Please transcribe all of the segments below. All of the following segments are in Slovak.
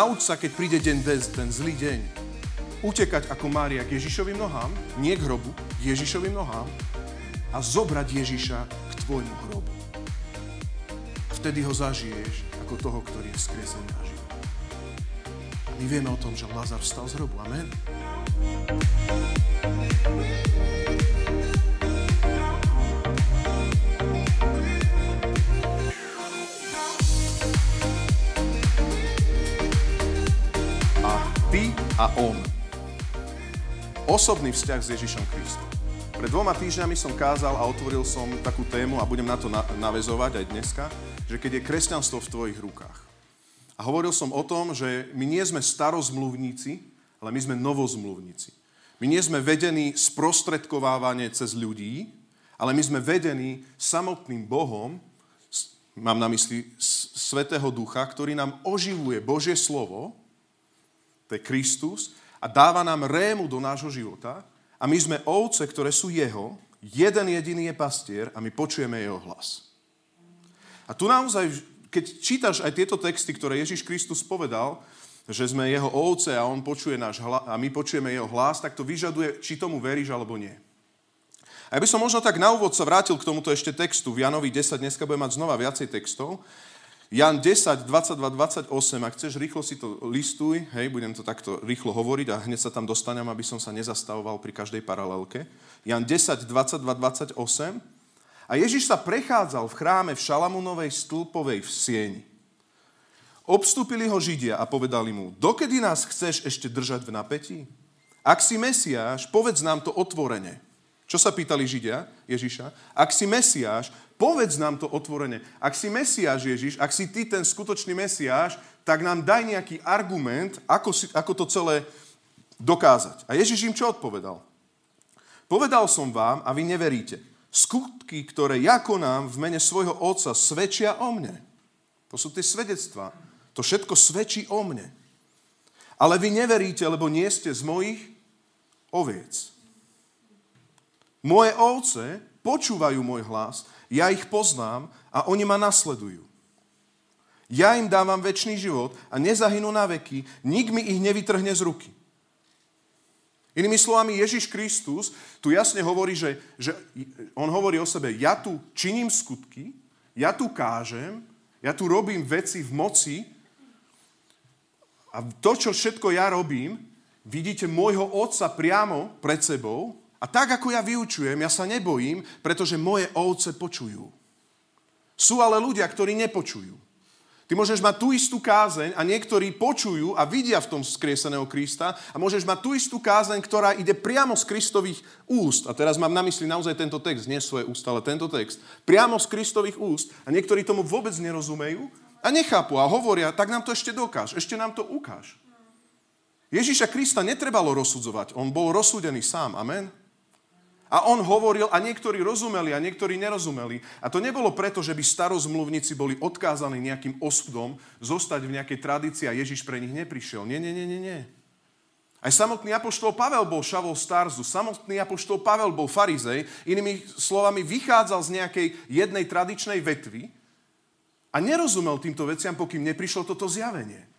Nauč sa, keď príde deň bez, ten zlý deň, utekať ako Mária k Ježišovým nohám, nie k hrobu, k Ježišovým nohám a zobrať Ježiša k tvojmu hrobu. Vtedy ho zažiješ ako toho, ktorý je vzkriesený na život. My vieme o tom, že Lazar vstal z hrobu. Amen. A a on. Osobný vzťah s Ježišom Kristom. Pred dvoma týždňami som kázal a otvoril som takú tému a budem na to navezovať aj dneska, že keď je kresťanstvo v tvojich rukách. A hovoril som o tom, že my nie sme starozmluvníci, ale my sme novozmluvníci. My nie sme vedení sprostredkovávanie cez ľudí, ale my sme vedení samotným Bohom, mám na mysli Svetého Ducha, ktorý nám oživuje Božie slovo, to je Kristus, a dáva nám rému do nášho života a my sme ovce, ktoré sú jeho, jeden jediný je pastier a my počujeme jeho hlas. A tu naozaj, keď čítaš aj tieto texty, ktoré Ježiš Kristus povedal, že sme jeho ovce a on počuje náš hlas, a my počujeme jeho hlas, tak to vyžaduje, či tomu veríš alebo nie. A ja by som možno tak na úvod sa vrátil k tomuto ešte textu. V Janovi 10 dneska budem mať znova viacej textov. Jan 10, 22, 28, ak chceš, rýchlo si to listuj, hej, budem to takto rýchlo hovoriť a hneď sa tam dostanem, aby som sa nezastavoval pri každej paralelke. Jan 10, 22, 28. A Ježiš sa prechádzal v chráme v Šalamúnovej stĺpovej v sieni. Obstúpili ho Židia a povedali mu, dokedy nás chceš ešte držať v napätí? Ak si Mesiáš, povedz nám to otvorene. Čo sa pýtali Židia Ježiša? Ak si Mesiáš, povedz nám to otvorene. Ak si Mesiáš Ježiš, ak si ty ten skutočný Mesiáš, tak nám daj nejaký argument, ako, si, ako to celé dokázať. A Ježiš im čo odpovedal? Povedal som vám a vy neveríte. Skutky, ktoré ja konám v mene svojho otca, svedčia o mne. To sú tie svedectvá. To všetko svedčí o mne. Ale vy neveríte, lebo nie ste z mojich oviec. Moje ovce počúvajú môj hlas, ja ich poznám a oni ma nasledujú. Ja im dávam väčší život a nezahynú na veky, nik mi ich nevytrhne z ruky. Inými slovami, Ježiš Kristus tu jasne hovorí, že, že on hovorí o sebe, ja tu činím skutky, ja tu kážem, ja tu robím veci v moci a to, čo všetko ja robím, vidíte môjho otca priamo pred sebou a tak, ako ja vyučujem, ja sa nebojím, pretože moje ovce počujú. Sú ale ľudia, ktorí nepočujú. Ty môžeš mať tú istú kázeň a niektorí počujú a vidia v tom skrieseného Krista a môžeš mať tú istú kázeň, ktorá ide priamo z Kristových úst. A teraz mám na mysli naozaj tento text, nie svoje ústa, ale tento text. Priamo z Kristových úst a niektorí tomu vôbec nerozumejú a nechápu a hovoria, tak nám to ešte dokáž, ešte nám to ukáž. Ježíša Krista netrebalo rozsudzovať, on bol rozsúdený sám, amen? A on hovoril a niektorí rozumeli a niektorí nerozumeli. A to nebolo preto, že by starozmluvníci boli odkázaní nejakým osudom zostať v nejakej tradícii a Ježiš pre nich neprišiel. Nie, nie, nie, nie, nie. Aj samotný apoštol Pavel bol šavol starzu, samotný apoštol Pavel bol farizej, inými slovami vychádzal z nejakej jednej tradičnej vetvy a nerozumel týmto veciam, pokým neprišlo toto zjavenie.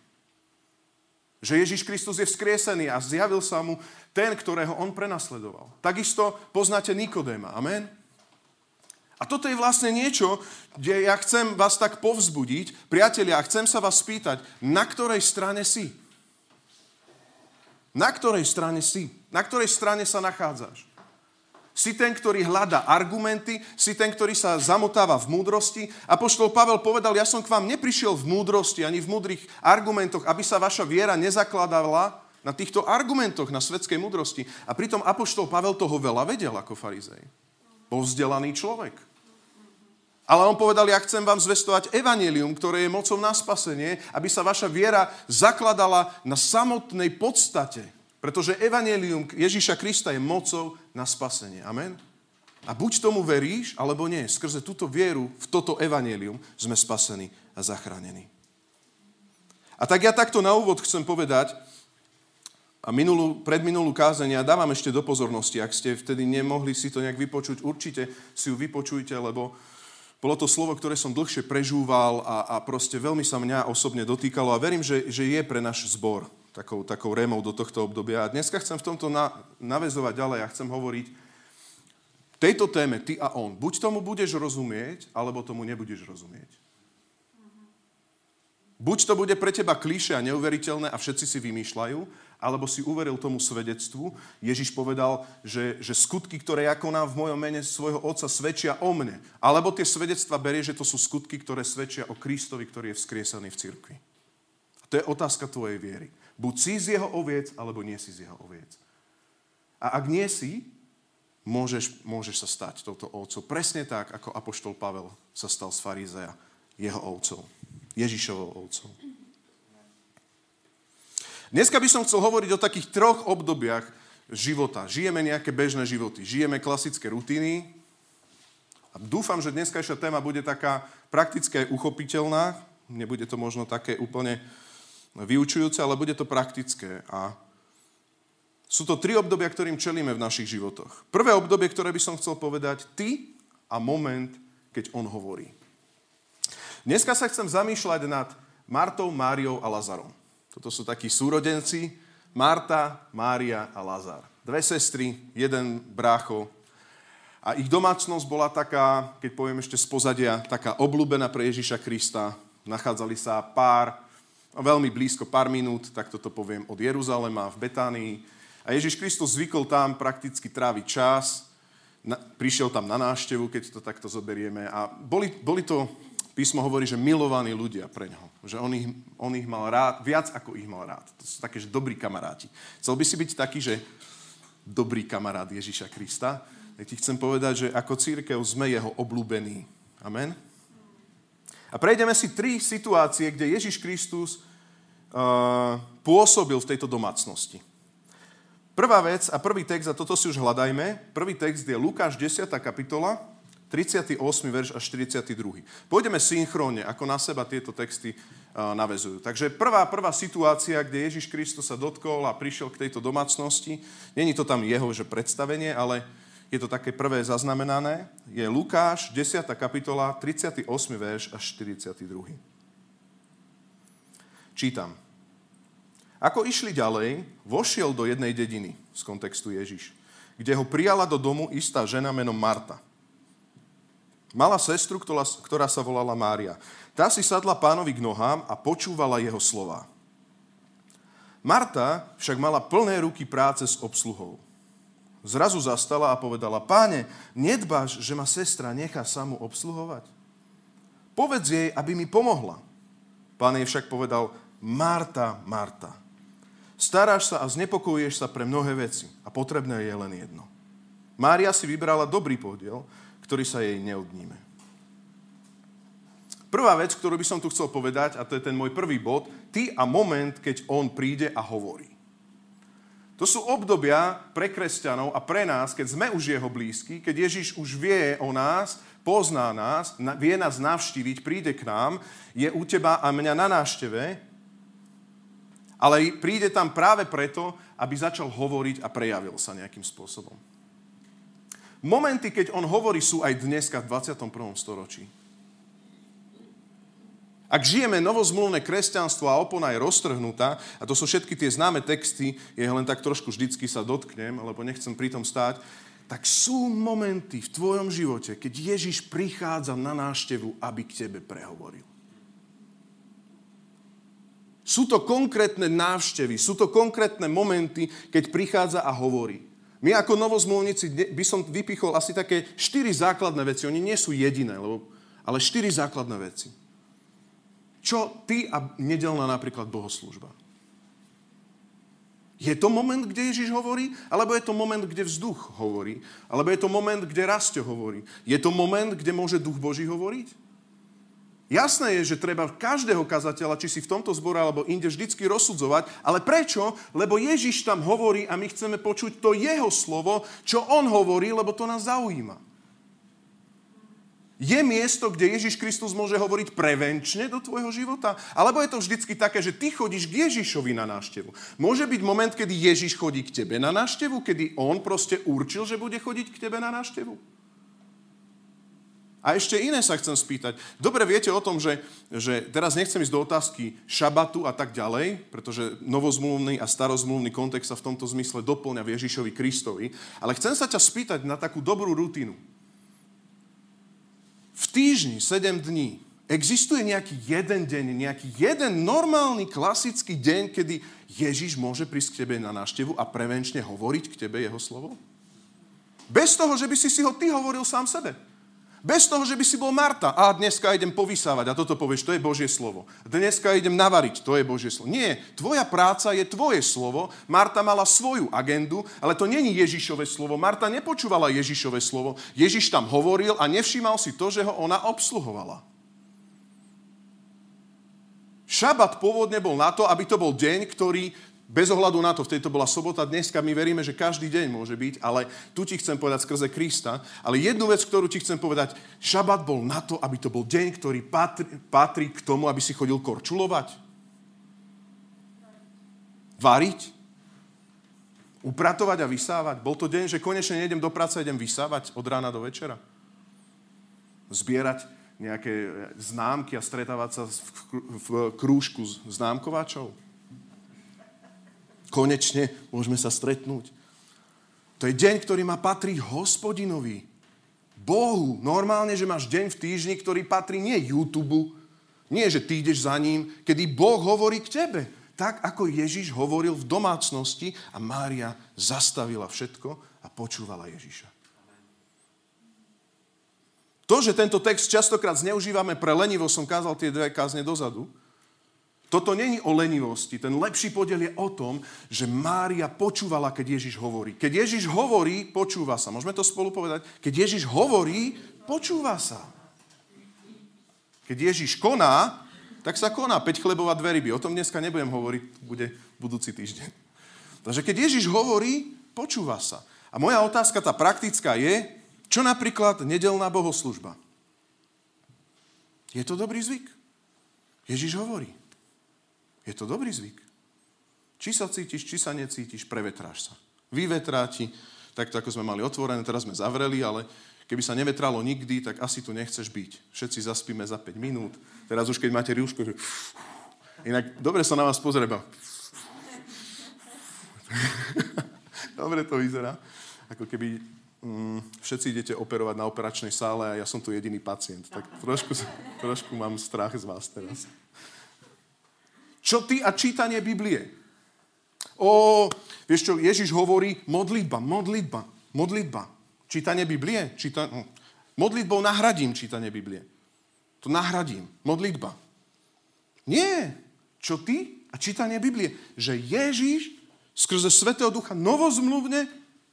Že Ježiš Kristus je vzkriesený a zjavil sa mu ten, ktorého on prenasledoval. Takisto poznáte Nikodéma. Amen? A toto je vlastne niečo, kde ja chcem vás tak povzbudiť. Priatelia, chcem sa vás spýtať, na ktorej strane si? Na ktorej strane si? Na ktorej strane sa nachádzaš? Si ten, ktorý hľada argumenty, si ten, ktorý sa zamotáva v múdrosti. A poštol Pavel povedal, ja som k vám neprišiel v múdrosti ani v múdrych argumentoch, aby sa vaša viera nezakladala na týchto argumentoch, na svetskej múdrosti. A pritom apoštol Pavel toho veľa vedel ako farizej. Bol vzdelaný človek. Ale on povedal, ja chcem vám zvestovať evanelium, ktoré je mocou na spasenie, aby sa vaša viera zakladala na samotnej podstate pretože evanelium Ježíša Krista je mocou na spasenie. Amen? A buď tomu veríš, alebo nie. Skrze túto vieru v toto evanelium sme spasení a zachránení. A tak ja takto na úvod chcem povedať, a minulú, predminulú kázeň ja dávam ešte do pozornosti, ak ste vtedy nemohli si to nejak vypočuť, určite si ju vypočujte, lebo bolo to slovo, ktoré som dlhšie prežúval a, a proste veľmi sa mňa osobne dotýkalo a verím, že, že je pre náš zbor takou, takou rémou do tohto obdobia. A dneska chcem v tomto na, navezovať ďalej a chcem hovoriť tejto téme ty a on. Buď tomu budeš rozumieť, alebo tomu nebudeš rozumieť. Buď to bude pre teba kliše a neuveriteľné a všetci si vymýšľajú, alebo si uveril tomu svedectvu. Ježiš povedal, že, že skutky, ktoré ja konám v mojom mene svojho otca, svedčia o mne. Alebo tie svedectva berie, že to sú skutky, ktoré svedčia o Kristovi, ktorý je vzkriesaný v cirkvi. To je otázka tvojej viery. Buď si z jeho oviec, alebo nie si z jeho oviec. A ak nie si, môžeš, môžeš sa stať touto ovcou. Presne tak, ako Apoštol Pavel sa stal z farizeja jeho ovcou. Ježišovou ovcou. Dneska by som chcel hovoriť o takých troch obdobiach života. Žijeme nejaké bežné životy. Žijeme klasické rutiny. A dúfam, že dneskajšia téma bude taká praktická uchopiteľná. Nebude to možno také úplne vyučujúce, ale bude to praktické. A sú to tri obdobia, ktorým čelíme v našich životoch. Prvé obdobie, ktoré by som chcel povedať, ty a moment, keď on hovorí. Dneska sa chcem zamýšľať nad Martou, Máriou a Lazarom. Toto sú takí súrodenci, Marta, Mária a Lazar. Dve sestry, jeden brácho. A ich domácnosť bola taká, keď poviem ešte z pozadia, taká obľúbená pre Ježiša Krista. Nachádzali sa pár, veľmi blízko, pár minút, tak toto poviem, od Jeruzalema v Betánii. A Ježiš Kristus zvykol tam prakticky tráviť čas, na, prišiel tam na návštevu, keď to takto zoberieme. A boli, boli to písmo hovorí, že milovaní ľudia pre ňoho. Že on ich, on ich mal rád, viac ako ich mal rád. To sú také, že dobrí kamaráti. Chcel by si byť taký, že dobrý kamarát Ježiša Krista. Ja ti chcem povedať, že ako církev sme jeho obľúbení. Amen? A prejdeme si tri situácie, kde Ježiš Kristus uh, pôsobil v tejto domácnosti. Prvá vec a prvý text, a toto si už hľadajme, prvý text je Lukáš 10. kapitola, 38. verš až 42. Pôjdeme synchrónne, ako na seba tieto texty navezujú. Takže prvá, prvá situácia, kde Ježiš Kristus sa dotkol a prišiel k tejto domácnosti, není to tam jeho že predstavenie, ale je to také prvé zaznamenané, je Lukáš, 10. kapitola, 38. verš až 42. Čítam. Ako išli ďalej, vošiel do jednej dediny z kontextu Ježiš, kde ho prijala do domu istá žena menom Marta – Mala sestru, ktorá, sa volala Mária. Tá si sadla pánovi k nohám a počúvala jeho slova. Marta však mala plné ruky práce s obsluhou. Zrazu zastala a povedala, páne, nedbáš, že ma sestra nechá samu obsluhovať? Povedz jej, aby mi pomohla. Pán jej však povedal, Marta, Marta, staráš sa a znepokojuješ sa pre mnohé veci a potrebné je len jedno. Mária si vybrala dobrý podiel, ktorý sa jej neodníme. Prvá vec, ktorú by som tu chcel povedať, a to je ten môj prvý bod, ty a moment, keď on príde a hovorí. To sú obdobia pre kresťanov a pre nás, keď sme už jeho blízky, keď Ježiš už vie o nás, pozná nás, vie nás navštíviť, príde k nám, je u teba a mňa na nášteve, ale príde tam práve preto, aby začal hovoriť a prejavil sa nejakým spôsobom. Momenty, keď on hovorí, sú aj dneska v 21. storočí. Ak žijeme novozmluvné kresťanstvo a opona je roztrhnutá, a to sú všetky tie známe texty, je len tak trošku vždycky sa dotknem, lebo nechcem pri tom stáť, tak sú momenty v tvojom živote, keď Ježiš prichádza na náštevu, aby k tebe prehovoril. Sú to konkrétne návštevy, sú to konkrétne momenty, keď prichádza a hovorí. My ako novozmluvníci by som vypichol asi také štyri základné veci. Oni nie sú jediné, lebo, ale štyri základné veci. Čo ty a nedelná napríklad bohoslúžba? Je to moment, kde Ježiš hovorí? Alebo je to moment, kde vzduch hovorí? Alebo je to moment, kde Rasto hovorí? Je to moment, kde môže duch Boží hovoriť? Jasné je, že treba každého kazateľa, či si v tomto zbore alebo inde, vždycky rozsudzovať. Ale prečo? Lebo Ježiš tam hovorí a my chceme počuť to jeho slovo, čo on hovorí, lebo to nás zaujíma. Je miesto, kde Ježiš Kristus môže hovoriť prevenčne do tvojho života? Alebo je to vždycky také, že ty chodíš k Ježišovi na návštevu? Môže byť moment, kedy Ježiš chodí k tebe na návštevu, kedy on proste určil, že bude chodiť k tebe na návštevu? A ešte iné sa chcem spýtať. Dobre viete o tom, že, že teraz nechcem ísť do otázky šabatu a tak ďalej, pretože novozmluvný a starozmluvný kontext sa v tomto zmysle doplňa v Ježišovi Kristovi, ale chcem sa ťa spýtať na takú dobrú rutinu. V týždni, 7 dní, existuje nejaký jeden deň, nejaký jeden normálny, klasický deň, kedy Ježiš môže prísť k tebe na návštevu a prevenčne hovoriť k tebe jeho slovo? Bez toho, že by si si ho ty hovoril sám sebe. Bez toho, že by si bol Marta. A dneska idem povysávať a toto povieš, to je Božie slovo. Dneska idem navariť, to je Božie slovo. Nie, tvoja práca je tvoje slovo. Marta mala svoju agendu, ale to není Ježišové slovo. Marta nepočúvala Ježišové slovo. Ježiš tam hovoril a nevšímal si to, že ho ona obsluhovala. Šabat pôvodne bol na to, aby to bol deň, ktorý bez ohľadu na to, vtedy to bola sobota, dneska my veríme, že každý deň môže byť, ale tu ti chcem povedať skrze Krista. Ale jednu vec, ktorú ti chcem povedať, šabat bol na to, aby to bol deň, ktorý patrí, patrí k tomu, aby si chodil korčulovať. Variť. Upratovať a vysávať. Bol to deň, že konečne nejdem do práce, idem vysávať od rána do večera. Zbierať nejaké známky a stretávať sa v, v krúžku známkovačov konečne môžeme sa stretnúť. To je deň, ktorý má patriť hospodinovi. Bohu. Normálne, že máš deň v týždni, ktorý patrí nie YouTube, nie, že ty ideš za ním, kedy Boh hovorí k tebe. Tak, ako Ježiš hovoril v domácnosti a Mária zastavila všetko a počúvala Ježiša. To, že tento text častokrát zneužívame pre lenivo, som kázal tie dve kázne dozadu, toto není o lenivosti. Ten lepší podiel je o tom, že Mária počúvala, keď Ježiš hovorí. Keď Ježiš hovorí, počúva sa. Môžeme to spolu povedať? Keď Ježiš hovorí, počúva sa. Keď Ježiš koná, tak sa koná. 5 chlebov a dve ryby. O tom dneska nebudem hovoriť, bude budúci týždeň. Takže keď Ježiš hovorí, počúva sa. A moja otázka, tá praktická je, čo napríklad nedelná bohoslužba? Je to dobrý zvyk? Ježiš hovorí. Je to dobrý zvyk. Či sa cítiš, či sa necítiš, prevetráš sa. Vyvetrá ti, takto ako sme mali otvorené, teraz sme zavreli, ale keby sa nevetralo nikdy, tak asi tu nechceš byť. Všetci zaspíme za 5 minút. Teraz už keď máte rúško, že... Inak dobre sa na vás pozrieba. dobre to vyzerá. Ako keby mm, všetci idete operovať na operačnej sále a ja som tu jediný pacient. Tak trošku, trošku mám strach z vás teraz. Čo ty a čítanie Biblie? O, vieš čo, Ježiš hovorí modlitba, modlitba, modlitba. Čítanie Biblie? Číta... No, modlitbou nahradím čítanie Biblie. To nahradím. Modlitba. Nie. Čo ty a čítanie Biblie? Že Ježiš skrze Svetého Ducha novozmluvne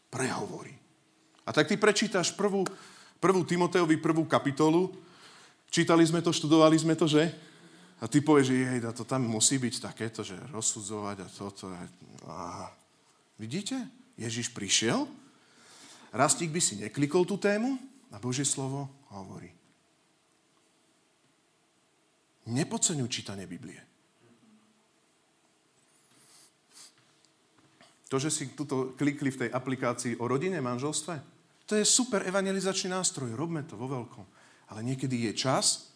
prehovorí. A tak ty prečítaš prvú, prvú Timoteovi prvú kapitolu. Čítali sme to, študovali sme to, že? A ty povieš, že jej, to tam musí byť takéto, že rozsudzovať a toto. A vidíte? Ježiš prišiel, Rastík by si neklikol tú tému a Božie slovo hovorí. Nepodceňuj čítanie Biblie. To, že si tuto klikli v tej aplikácii o rodine, manželstve, to je super evangelizačný nástroj. Robme to vo veľkom. Ale niekedy je čas,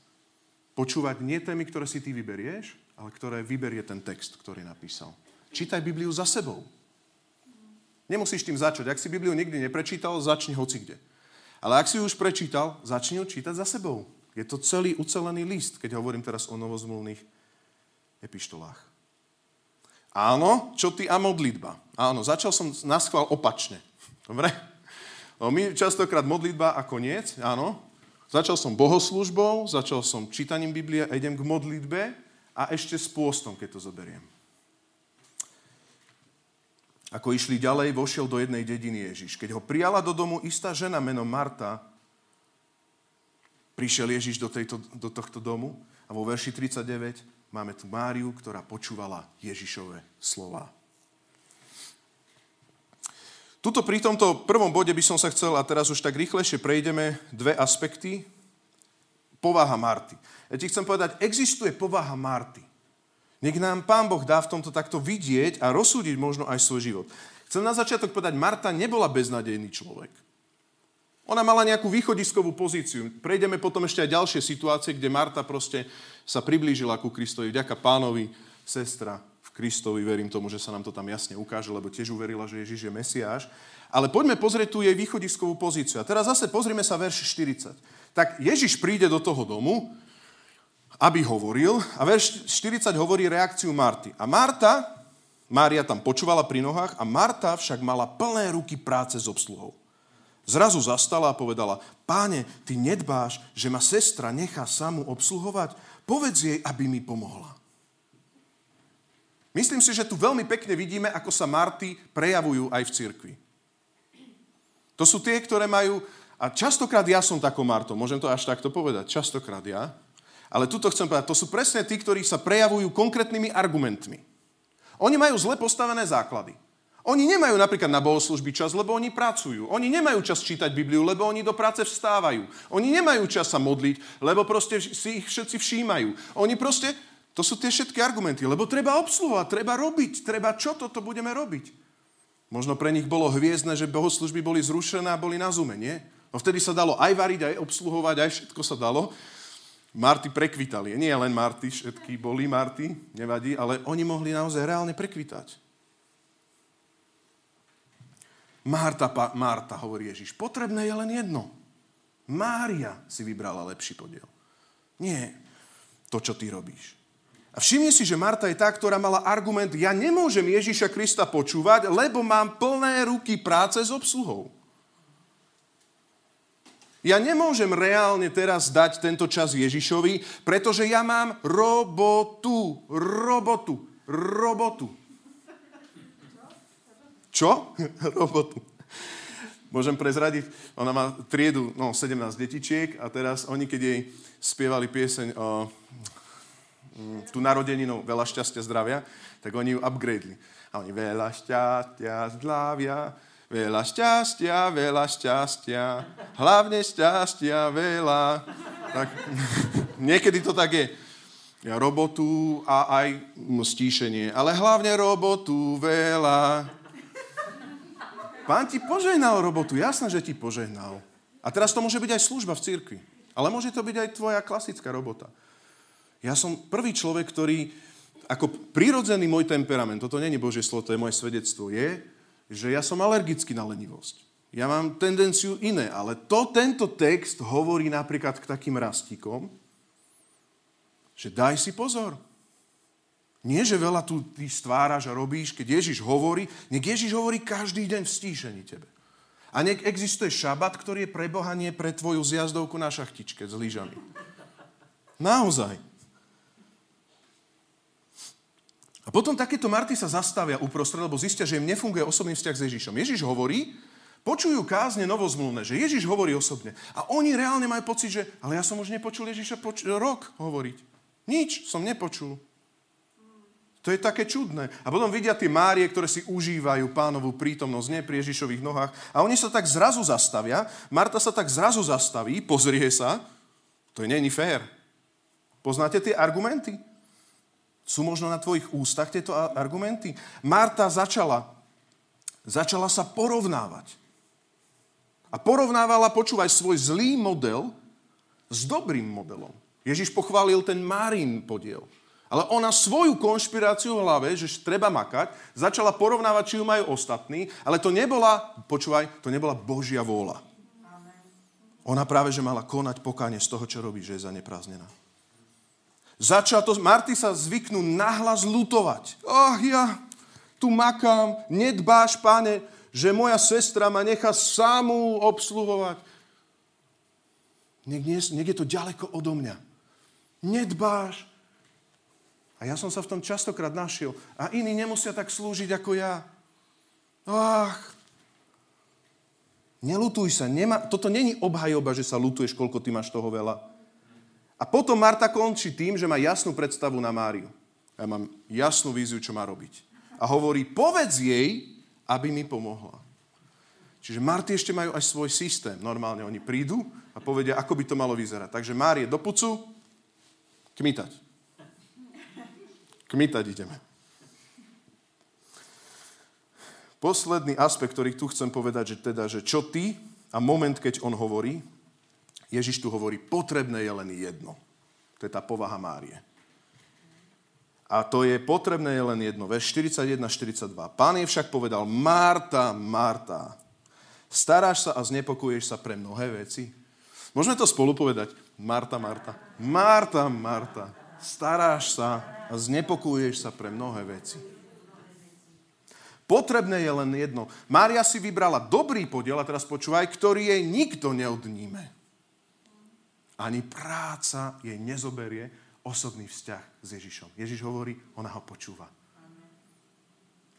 počúvať nie témy, ktoré si ty vyberieš, ale ktoré vyberie ten text, ktorý napísal. Čítaj Bibliu za sebou. Nemusíš tým začať. Ak si Bibliu nikdy neprečítal, začni hoci kde. Ale ak si ju už prečítal, začni ju čítať za sebou. Je to celý ucelený list, keď hovorím teraz o novozmluvných epištolách. Áno, čo ty a modlitba. Áno, začal som na schvál opačne. Dobre? No my častokrát modlitba a koniec, áno, Začal som bohoslužbou, začal som čítaním Biblie a idem k modlitbe a ešte s pôstom, keď to zoberiem. Ako išli ďalej, vošiel do jednej dediny Ježiš. Keď ho prijala do domu istá žena menom Marta, prišiel Ježiš do, tejto, do tohto domu a vo verši 39 máme tu Máriu, ktorá počúvala Ježišové slova. Tuto pri tomto prvom bode by som sa chcel, a teraz už tak rýchlejšie prejdeme, dve aspekty. Povaha Marty. Ja ti chcem povedať, existuje povaha Marty. Nech nám Pán Boh dá v tomto takto vidieť a rozsúdiť možno aj svoj život. Chcem na začiatok povedať, Marta nebola beznadejný človek. Ona mala nejakú východiskovú pozíciu. Prejdeme potom ešte aj ďalšie situácie, kde Marta proste sa priblížila ku Kristovi. Vďaka pánovi, sestra Kristovi, verím tomu, že sa nám to tam jasne ukáže, lebo tiež uverila, že Ježiš je Mesiáš. Ale poďme pozrieť tu jej východiskovú pozíciu. A teraz zase pozrime sa verš 40. Tak Ježiš príde do toho domu, aby hovoril, a verš 40 hovorí reakciu Marty. A Marta, Mária tam počúvala pri nohách, a Marta však mala plné ruky práce s obsluhou. Zrazu zastala a povedala, páne, ty nedbáš, že ma sestra nechá samu obsluhovať? Povedz jej, aby mi pomohla. Myslím si, že tu veľmi pekne vidíme, ako sa Marty prejavujú aj v cirkvi. To sú tie, ktoré majú, a častokrát ja som takou Martou, môžem to až takto povedať, častokrát ja, ale tuto chcem povedať, to sú presne tí, ktorí sa prejavujú konkrétnymi argumentmi. Oni majú zle postavené základy. Oni nemajú napríklad na bohoslužby čas, lebo oni pracujú. Oni nemajú čas čítať Bibliu, lebo oni do práce vstávajú. Oni nemajú čas sa modliť, lebo proste si ich všetci všímajú. Oni proste, to sú tie všetky argumenty, lebo treba obsluhovať, treba robiť, treba čo toto budeme robiť. Možno pre nich bolo hviezdne, že bohoslužby boli zrušené a boli na zume, nie? No vtedy sa dalo aj variť, aj obsluhovať, aj všetko sa dalo. Marty prekvitali. Nie len Marty, všetky boli Marty, nevadí, ale oni mohli naozaj reálne prekvitať. Marta, pa, Marta, hovorí Ježiš, potrebné je len jedno. Mária si vybrala lepší podiel. Nie to, čo ty robíš. A všimni si, že Marta je tá, ktorá mala argument, ja nemôžem Ježiša Krista počúvať, lebo mám plné ruky práce s obsluhou. Ja nemôžem reálne teraz dať tento čas Ježišovi, pretože ja mám robotu, robotu, robotu. Čo? Robotu. Môžem prezradiť? Ona má triedu, no 17 detičiek a teraz oni, keď jej spievali pieseň o tú narodeninu Veľa šťastia, zdravia, tak oni ju upgradeli. A oni veľa šťastia, zdravia, veľa šťastia, veľa šťastia, hlavne šťastia veľa. Tak, niekedy to tak je. Ja robotu a aj stíšenie, ale hlavne robotu veľa. Pán ti požehnal robotu, jasné, že ti požehnal. A teraz to môže byť aj služba v cirkvi. Ale môže to byť aj tvoja klasická robota. Ja som prvý človek, ktorý, ako prirodzený môj temperament, toto není Božie slovo, to je moje svedectvo, je, že ja som alergický na lenivosť. Ja mám tendenciu iné, ale to, tento text hovorí napríklad k takým rastíkom, že daj si pozor. Nie, že veľa tu ty stváraš a robíš, keď Ježiš hovorí, nech Ježiš hovorí každý deň v stíšení tebe. A nech existuje šabat, ktorý je pre Boha, nie pre tvoju zjazdovku na šachtičke s lyžami. Naozaj. A potom takéto Marty sa zastavia uprostred, lebo zistia, že im nefunguje osobný vzťah s Ježišom. Ježiš hovorí, počujú kázne novozmluvné, že Ježiš hovorí osobne. A oni reálne majú pocit, že ale ja som už nepočul Ježiša poč- rok hovoriť. Nič som nepočul. To je také čudné. A potom vidia tie Márie, ktoré si užívajú pánovú prítomnosť, nie pri Ježišových nohách. A oni sa tak zrazu zastavia. Marta sa tak zrazu zastaví, pozrie sa. To je není fér. Poznáte tie argumenty? Sú možno na tvojich ústach tieto argumenty? Marta začala, začala sa porovnávať. A porovnávala, počúvaj, svoj zlý model s dobrým modelom. Ježiš pochválil ten Márin podiel. Ale ona svoju konšpiráciu v hlave, že treba makať, začala porovnávať, či ju majú ostatní, ale to nebola, počúvaj, to nebola Božia vôľa. Ona práve, že mala konať pokáne z toho, čo robí, že je zaneprázdnená. Začala to, Marty sa zvyknú nahlas lutovať. Ach, ja tu makám, nedbáš, páne, že moja sestra ma nechá samú obsluhovať. Nech, nech je to ďaleko odo mňa. Nedbáš, a ja som sa v tom častokrát našiel. A iní nemusia tak slúžiť ako ja. Ach, nelutuj sa. Nema, toto není obhajoba, že sa lutuješ, koľko ty máš toho veľa. A potom Marta končí tým, že má jasnú predstavu na Máriu. Ja mám jasnú víziu, čo má robiť. A hovorí, povedz jej, aby mi pomohla. Čiže Marty ešte majú aj svoj systém. Normálne oni prídu a povedia, ako by to malo vyzerať. Takže Márie do pucu, kmitať. Kmitať ideme. Posledný aspekt, ktorý tu chcem povedať, že teda, že čo ty a moment, keď on hovorí, Ježiš tu hovorí, potrebné je len jedno. To je tá povaha Márie. A to je potrebné je len jedno. Verš 41-42. Pán je však povedal, Marta, Marta, staráš sa a znepokuješ sa pre mnohé veci? Môžeme to spolu povedať? Marta, Marta. Marta, Marta, staráš sa a znepokuješ sa pre mnohé veci. Potrebné je len jedno. Mária si vybrala dobrý podiel, a teraz počúvaj, ktorý jej nikto neodníme. Ani práca jej nezoberie, osobný vzťah s Ježišom. Ježiš hovorí, ona ho počúva.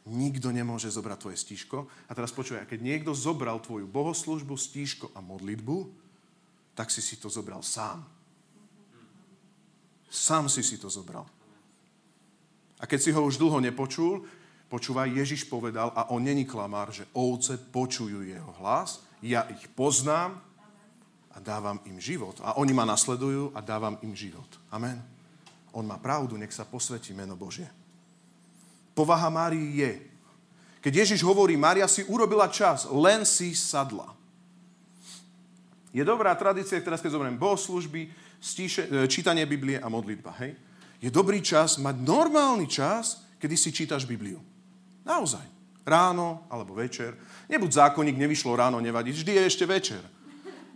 Nikto nemôže zobrať tvoje stíško. A teraz počúvaj, keď niekto zobral tvoju bohoslužbu, stíško a modlitbu, tak si si to zobral sám. Sám si si to zobral. A keď si ho už dlho nepočul, počúvaj, Ježiš povedal, a on není klamár, že ovce počujú jeho hlas, ja ich poznám a dávam im život. A oni ma nasledujú a dávam im život. Amen. On má pravdu, nech sa posvetí meno Božie. Povaha Márii je, keď Ježiš hovorí, Mária si urobila čas, len si sadla. Je dobrá tradícia, teraz keď zoberiem bohoslužby, stíše, e, čítanie Biblie a modlitba. Hej? Je dobrý čas mať normálny čas, kedy si čítaš Bibliu. Naozaj. Ráno alebo večer. Nebuď zákonník, nevyšlo ráno, nevadí. Vždy je ešte večer.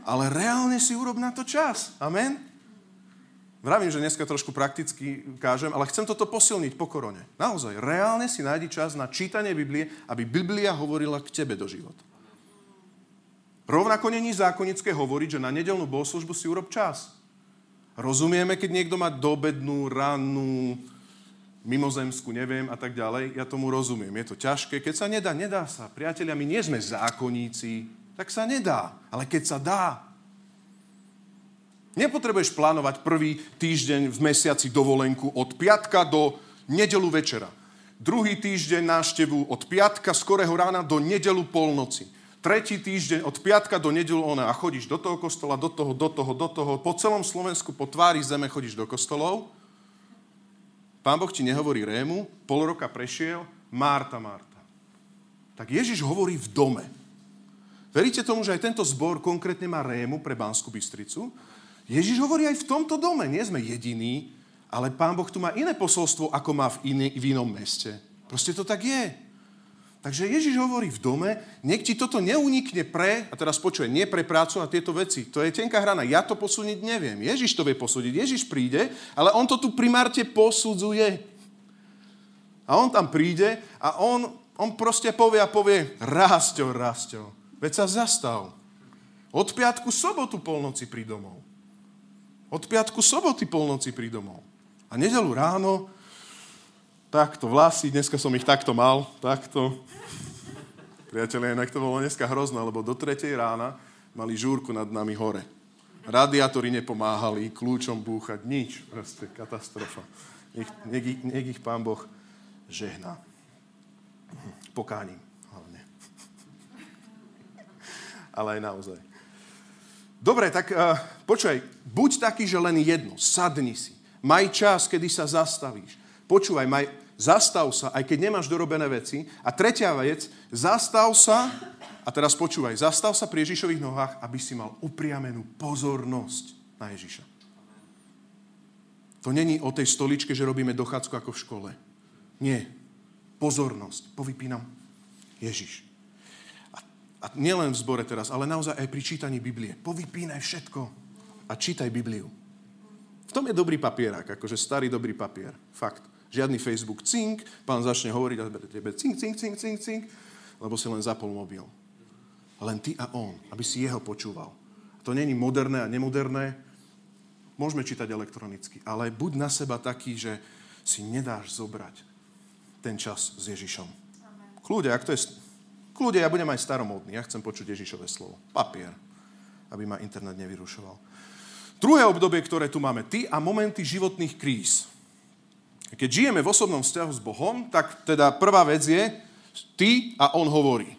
Ale reálne si urob na to čas. Amen? Vravím, že dneska trošku prakticky kážem, ale chcem toto posilniť po korone. Naozaj, reálne si nájdi čas na čítanie Biblie, aby Biblia hovorila k tebe do života. Rovnako není zákonické hovoriť, že na nedelnú bohoslužbu si urob čas. Rozumieme, keď niekto má dobednú, rannú, mimozemskú, neviem a tak ďalej. Ja tomu rozumiem. Je to ťažké. Keď sa nedá, nedá sa. Priatelia, my nie sme zákonníci. Tak sa nedá. Ale keď sa dá, Nepotrebuješ plánovať prvý týždeň v mesiaci dovolenku od piatka do nedelu večera. Druhý týždeň návštevu od piatka skorého rána do nedelu polnoci. Tretí týždeň od piatka do nedelu ona a chodíš do toho kostola, do toho, do toho, do toho. Po celom Slovensku, po tvári zeme chodíš do kostolov. Pán Boh ti nehovorí Rému, pol roka prešiel, Marta, Marta. Tak Ježiš hovorí v dome. Veríte tomu, že aj tento zbor konkrétne má Rému pre Banskú Bystricu? Ježiš hovorí aj v tomto dome. Nie sme jediní, ale Pán Boh tu má iné posolstvo, ako má v, iný, v inom meste. Proste to tak je. Takže Ježiš hovorí v dome, nech ti toto neunikne pre, a teraz počuje, nie pre prácu a tieto veci. To je tenká hrana. Ja to posúdiť neviem. Ježiš to vie posúdiť. Ježiš príde, ale on to tu primárne posudzuje. A on tam príde a on, on proste povie a povie, Rásťo, Rásťo, veď sa zastav. Od piatku sobotu polnoci pri domov. Od piatku soboty polnoci pri domov. A nedelu ráno, takto vlasy, dneska som ich takto mal, takto. Priatelia, inak to bolo dneska hrozné, lebo do tretej rána mali žúrku nad nami hore. Radiátory nepomáhali, kľúčom búchať, nič. Proste katastrofa. Nech, nech, nech ich pán Boh žehná. Pokáním hlavne. Ale aj naozaj. Dobre, tak uh, počúvaj, buď taký, že len jedno, sadni si. Maj čas, kedy sa zastavíš. Počúvaj, maj, zastav sa, aj keď nemáš dorobené veci. A tretia vec, zastav sa, a teraz počúvaj, zastav sa pri Ježišových nohách, aby si mal upriamenú pozornosť na Ježiša. To není o tej stoličke, že robíme dochádzku ako v škole. Nie. Pozornosť. Povypínam. Ježiš. A nielen v zbore teraz, ale naozaj aj pri čítaní Biblie. Povypínaj všetko a čítaj Bibliu. V tom je dobrý papierák, akože starý dobrý papier. Fakt. Žiadny Facebook cink, pán začne hovoriť a tebe cink, cink, cink, cink, cink, lebo si len zapol mobil. Len ty a on, aby si jeho počúval. To není moderné a nemoderné. Môžeme čítať elektronicky, ale buď na seba taký, že si nedáš zobrať ten čas s Ježišom. Kľude, ak to je Kľude, ja budem aj staromódny, ja chcem počuť Ježišové slovo. Papier, aby ma internet nevyrušoval. Druhé obdobie, ktoré tu máme, ty a momenty životných kríz. Keď žijeme v osobnom vzťahu s Bohom, tak teda prvá vec je, ty a on hovorí.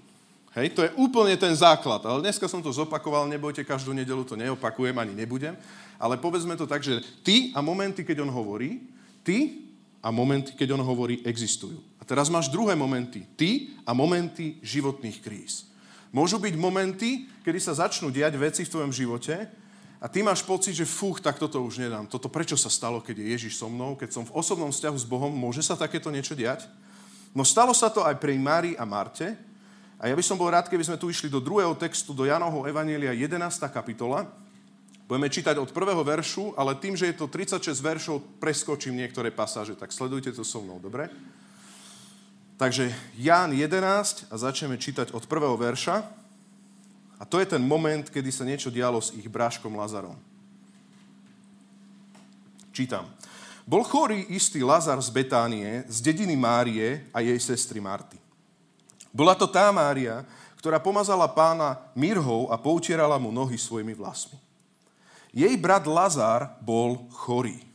Hej, to je úplne ten základ. Ale dneska som to zopakoval, nebojte, každú nedelu to neopakujem, ani nebudem. Ale povedzme to tak, že ty a momenty, keď on hovorí, ty a momenty, keď on hovorí, existujú. Teraz máš druhé momenty. Ty a momenty životných kríz. Môžu byť momenty, kedy sa začnú diať veci v tvojom živote a ty máš pocit, že fúch, tak toto už nedám. Toto prečo sa stalo, keď je Ježiš so mnou, keď som v osobnom vzťahu s Bohom, môže sa takéto niečo diať? No stalo sa to aj pri Márii a Marte. A ja by som bol rád, keby sme tu išli do druhého textu, do Janovho Evanielia 11. kapitola. Budeme čítať od prvého veršu, ale tým, že je to 36 veršov, preskočím niektoré pasáže, tak sledujte to so mnou, dobre? Takže Ján 11 a začneme čítať od prvého verša. A to je ten moment, kedy sa niečo dialo s ich bráškom Lazarom. Čítam. Bol chorý istý Lazar z Betánie, z dediny Márie a jej sestry Marty. Bola to tá Mária, ktorá pomazala pána mirhou a poutierala mu nohy svojimi vlasmi. Jej brat Lazar bol chorý.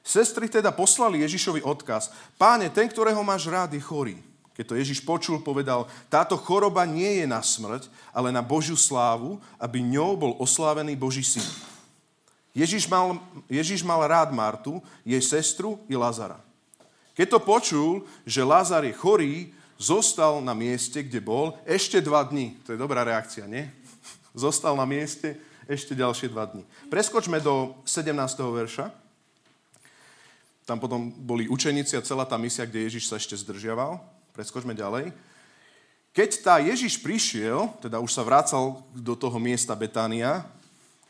Sestry teda poslali Ježišovi odkaz. Páne, ten, ktorého máš rád, je chorý. Keď to Ježiš počul, povedal, táto choroba nie je na smrť, ale na Božiu slávu, aby ňou bol oslávený Boží syn. Ježiš mal, Ježiš mal rád Martu, jej sestru i Lazara. Keď to počul, že Lazar je chorý, zostal na mieste, kde bol, ešte dva dní. To je dobrá reakcia, nie? Zostal na mieste ešte ďalšie dva dní. Preskočme do 17. verša. Tam potom boli učeníci a celá tá misia, kde Ježiš sa ešte zdržiaval. Preskočme ďalej. Keď tá Ježiš prišiel, teda už sa vracal do toho miesta Betánia,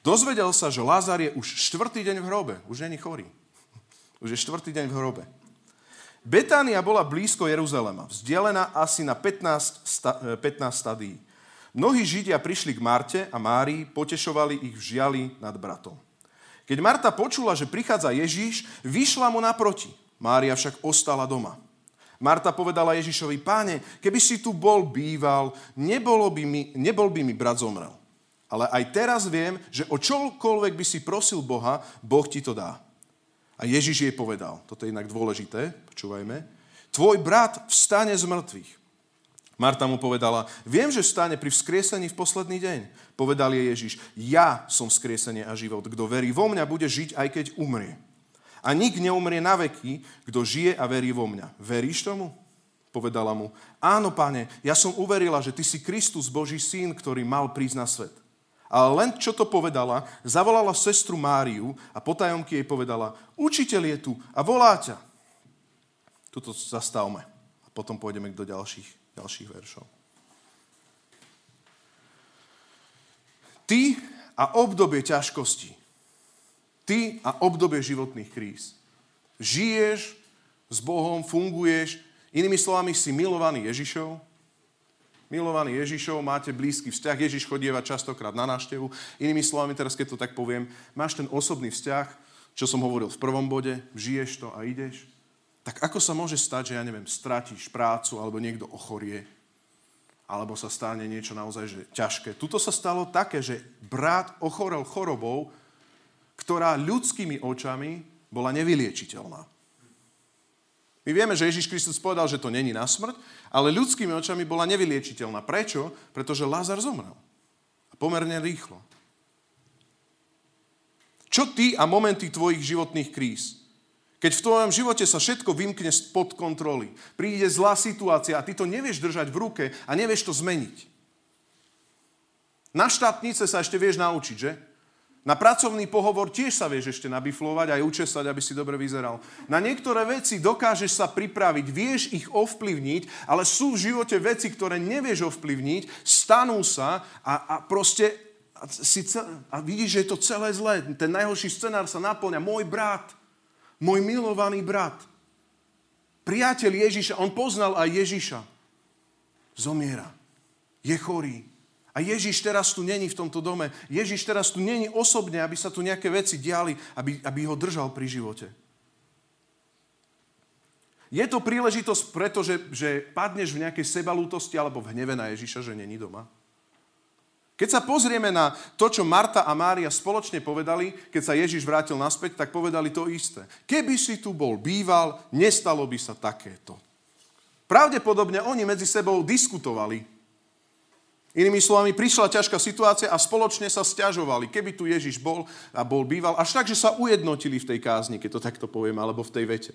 dozvedel sa, že Lázar je už štvrtý deň v hrobe. Už není chorý. Už je štvrtý deň v hrobe. Betánia bola blízko Jeruzalema, vzdialená asi na 15, sta, 15 e, stadí. Mnohí Židia prišli k Marte a Márii, potešovali ich v žiali nad bratom. Keď Marta počula, že prichádza Ježíš, vyšla mu naproti. Mária však ostala doma. Marta povedala Ježišovi, páne, keby si tu bol býval, nebolo by mi, nebol by mi brat zomrel. Ale aj teraz viem, že o čokoľvek by si prosil Boha, Boh ti to dá. A Ježiš jej povedal, toto je inak dôležité, počúvajme, tvoj brat vstane z mŕtvych. Marta mu povedala, viem, že stane pri vzkriesení v posledný deň. Povedal jej Ježiš, ja som vzkriesenie a život. Kto verí vo mňa, bude žiť, aj keď umrie. A nik neumrie na veky, kto žije a verí vo mňa. Veríš tomu? Povedala mu, áno, pane, ja som uverila, že ty si Kristus, Boží syn, ktorý mal prísť na svet. Ale len čo to povedala, zavolala sestru Máriu a potajomky jej povedala, učiteľ je tu a volá ťa. Tuto zastavme a potom pôjdeme do ďalších ďalších veršov. Ty a obdobie ťažkosti. Ty a obdobie životných kríz. Žiješ s Bohom, funguješ, inými slovami si milovaný Ježišov, milovaný Ježišov, máte blízky vzťah, Ježiš chodieva častokrát na návštevu. Inými slovami, teraz keď to tak poviem, máš ten osobný vzťah, čo som hovoril v prvom bode, žiješ to a ideš tak ako sa môže stať, že ja neviem, stratíš prácu alebo niekto ochorie, alebo sa stane niečo naozaj že ťažké. Tuto sa stalo také, že brat ochorel chorobou, ktorá ľudskými očami bola nevyliečiteľná. My vieme, že Ježiš Kristus povedal, že to není na smrť, ale ľudskými očami bola nevyliečiteľná. Prečo? Pretože Lázar zomrel. A pomerne rýchlo. Čo ty a momenty tvojich životných kríz? Keď v tvojom živote sa všetko vymkne spod kontroly, príde zlá situácia a ty to nevieš držať v ruke a nevieš to zmeniť. Na štátnice sa ešte vieš naučiť, že? Na pracovný pohovor tiež sa vieš ešte nabiflovať aj učesať, aby si dobre vyzeral. Na niektoré veci dokážeš sa pripraviť, vieš ich ovplyvniť, ale sú v živote veci, ktoré nevieš ovplyvniť, stanú sa a, a proste a, si a vidíš, že je to celé zlé. Ten najhorší scenár sa naplňa. Môj brat, môj milovaný brat, priateľ Ježiša, on poznal aj Ježiša, zomiera. Je chorý. A Ježiš teraz tu není v tomto dome. Ježiš teraz tu není osobne, aby sa tu nejaké veci diali, aby, aby ho držal pri živote. Je to príležitosť, pretože že padneš v nejakej sebalútosti alebo v hneve na Ježiša, že není doma? Keď sa pozrieme na to, čo Marta a Mária spoločne povedali, keď sa Ježiš vrátil naspäť, tak povedali to isté. Keby si tu bol býval, nestalo by sa takéto. Pravdepodobne oni medzi sebou diskutovali. Inými slovami, prišla ťažká situácia a spoločne sa stiažovali, keby tu Ježiš bol a bol býval, až tak, že sa ujednotili v tej kázni, keď to takto poviem, alebo v tej vete.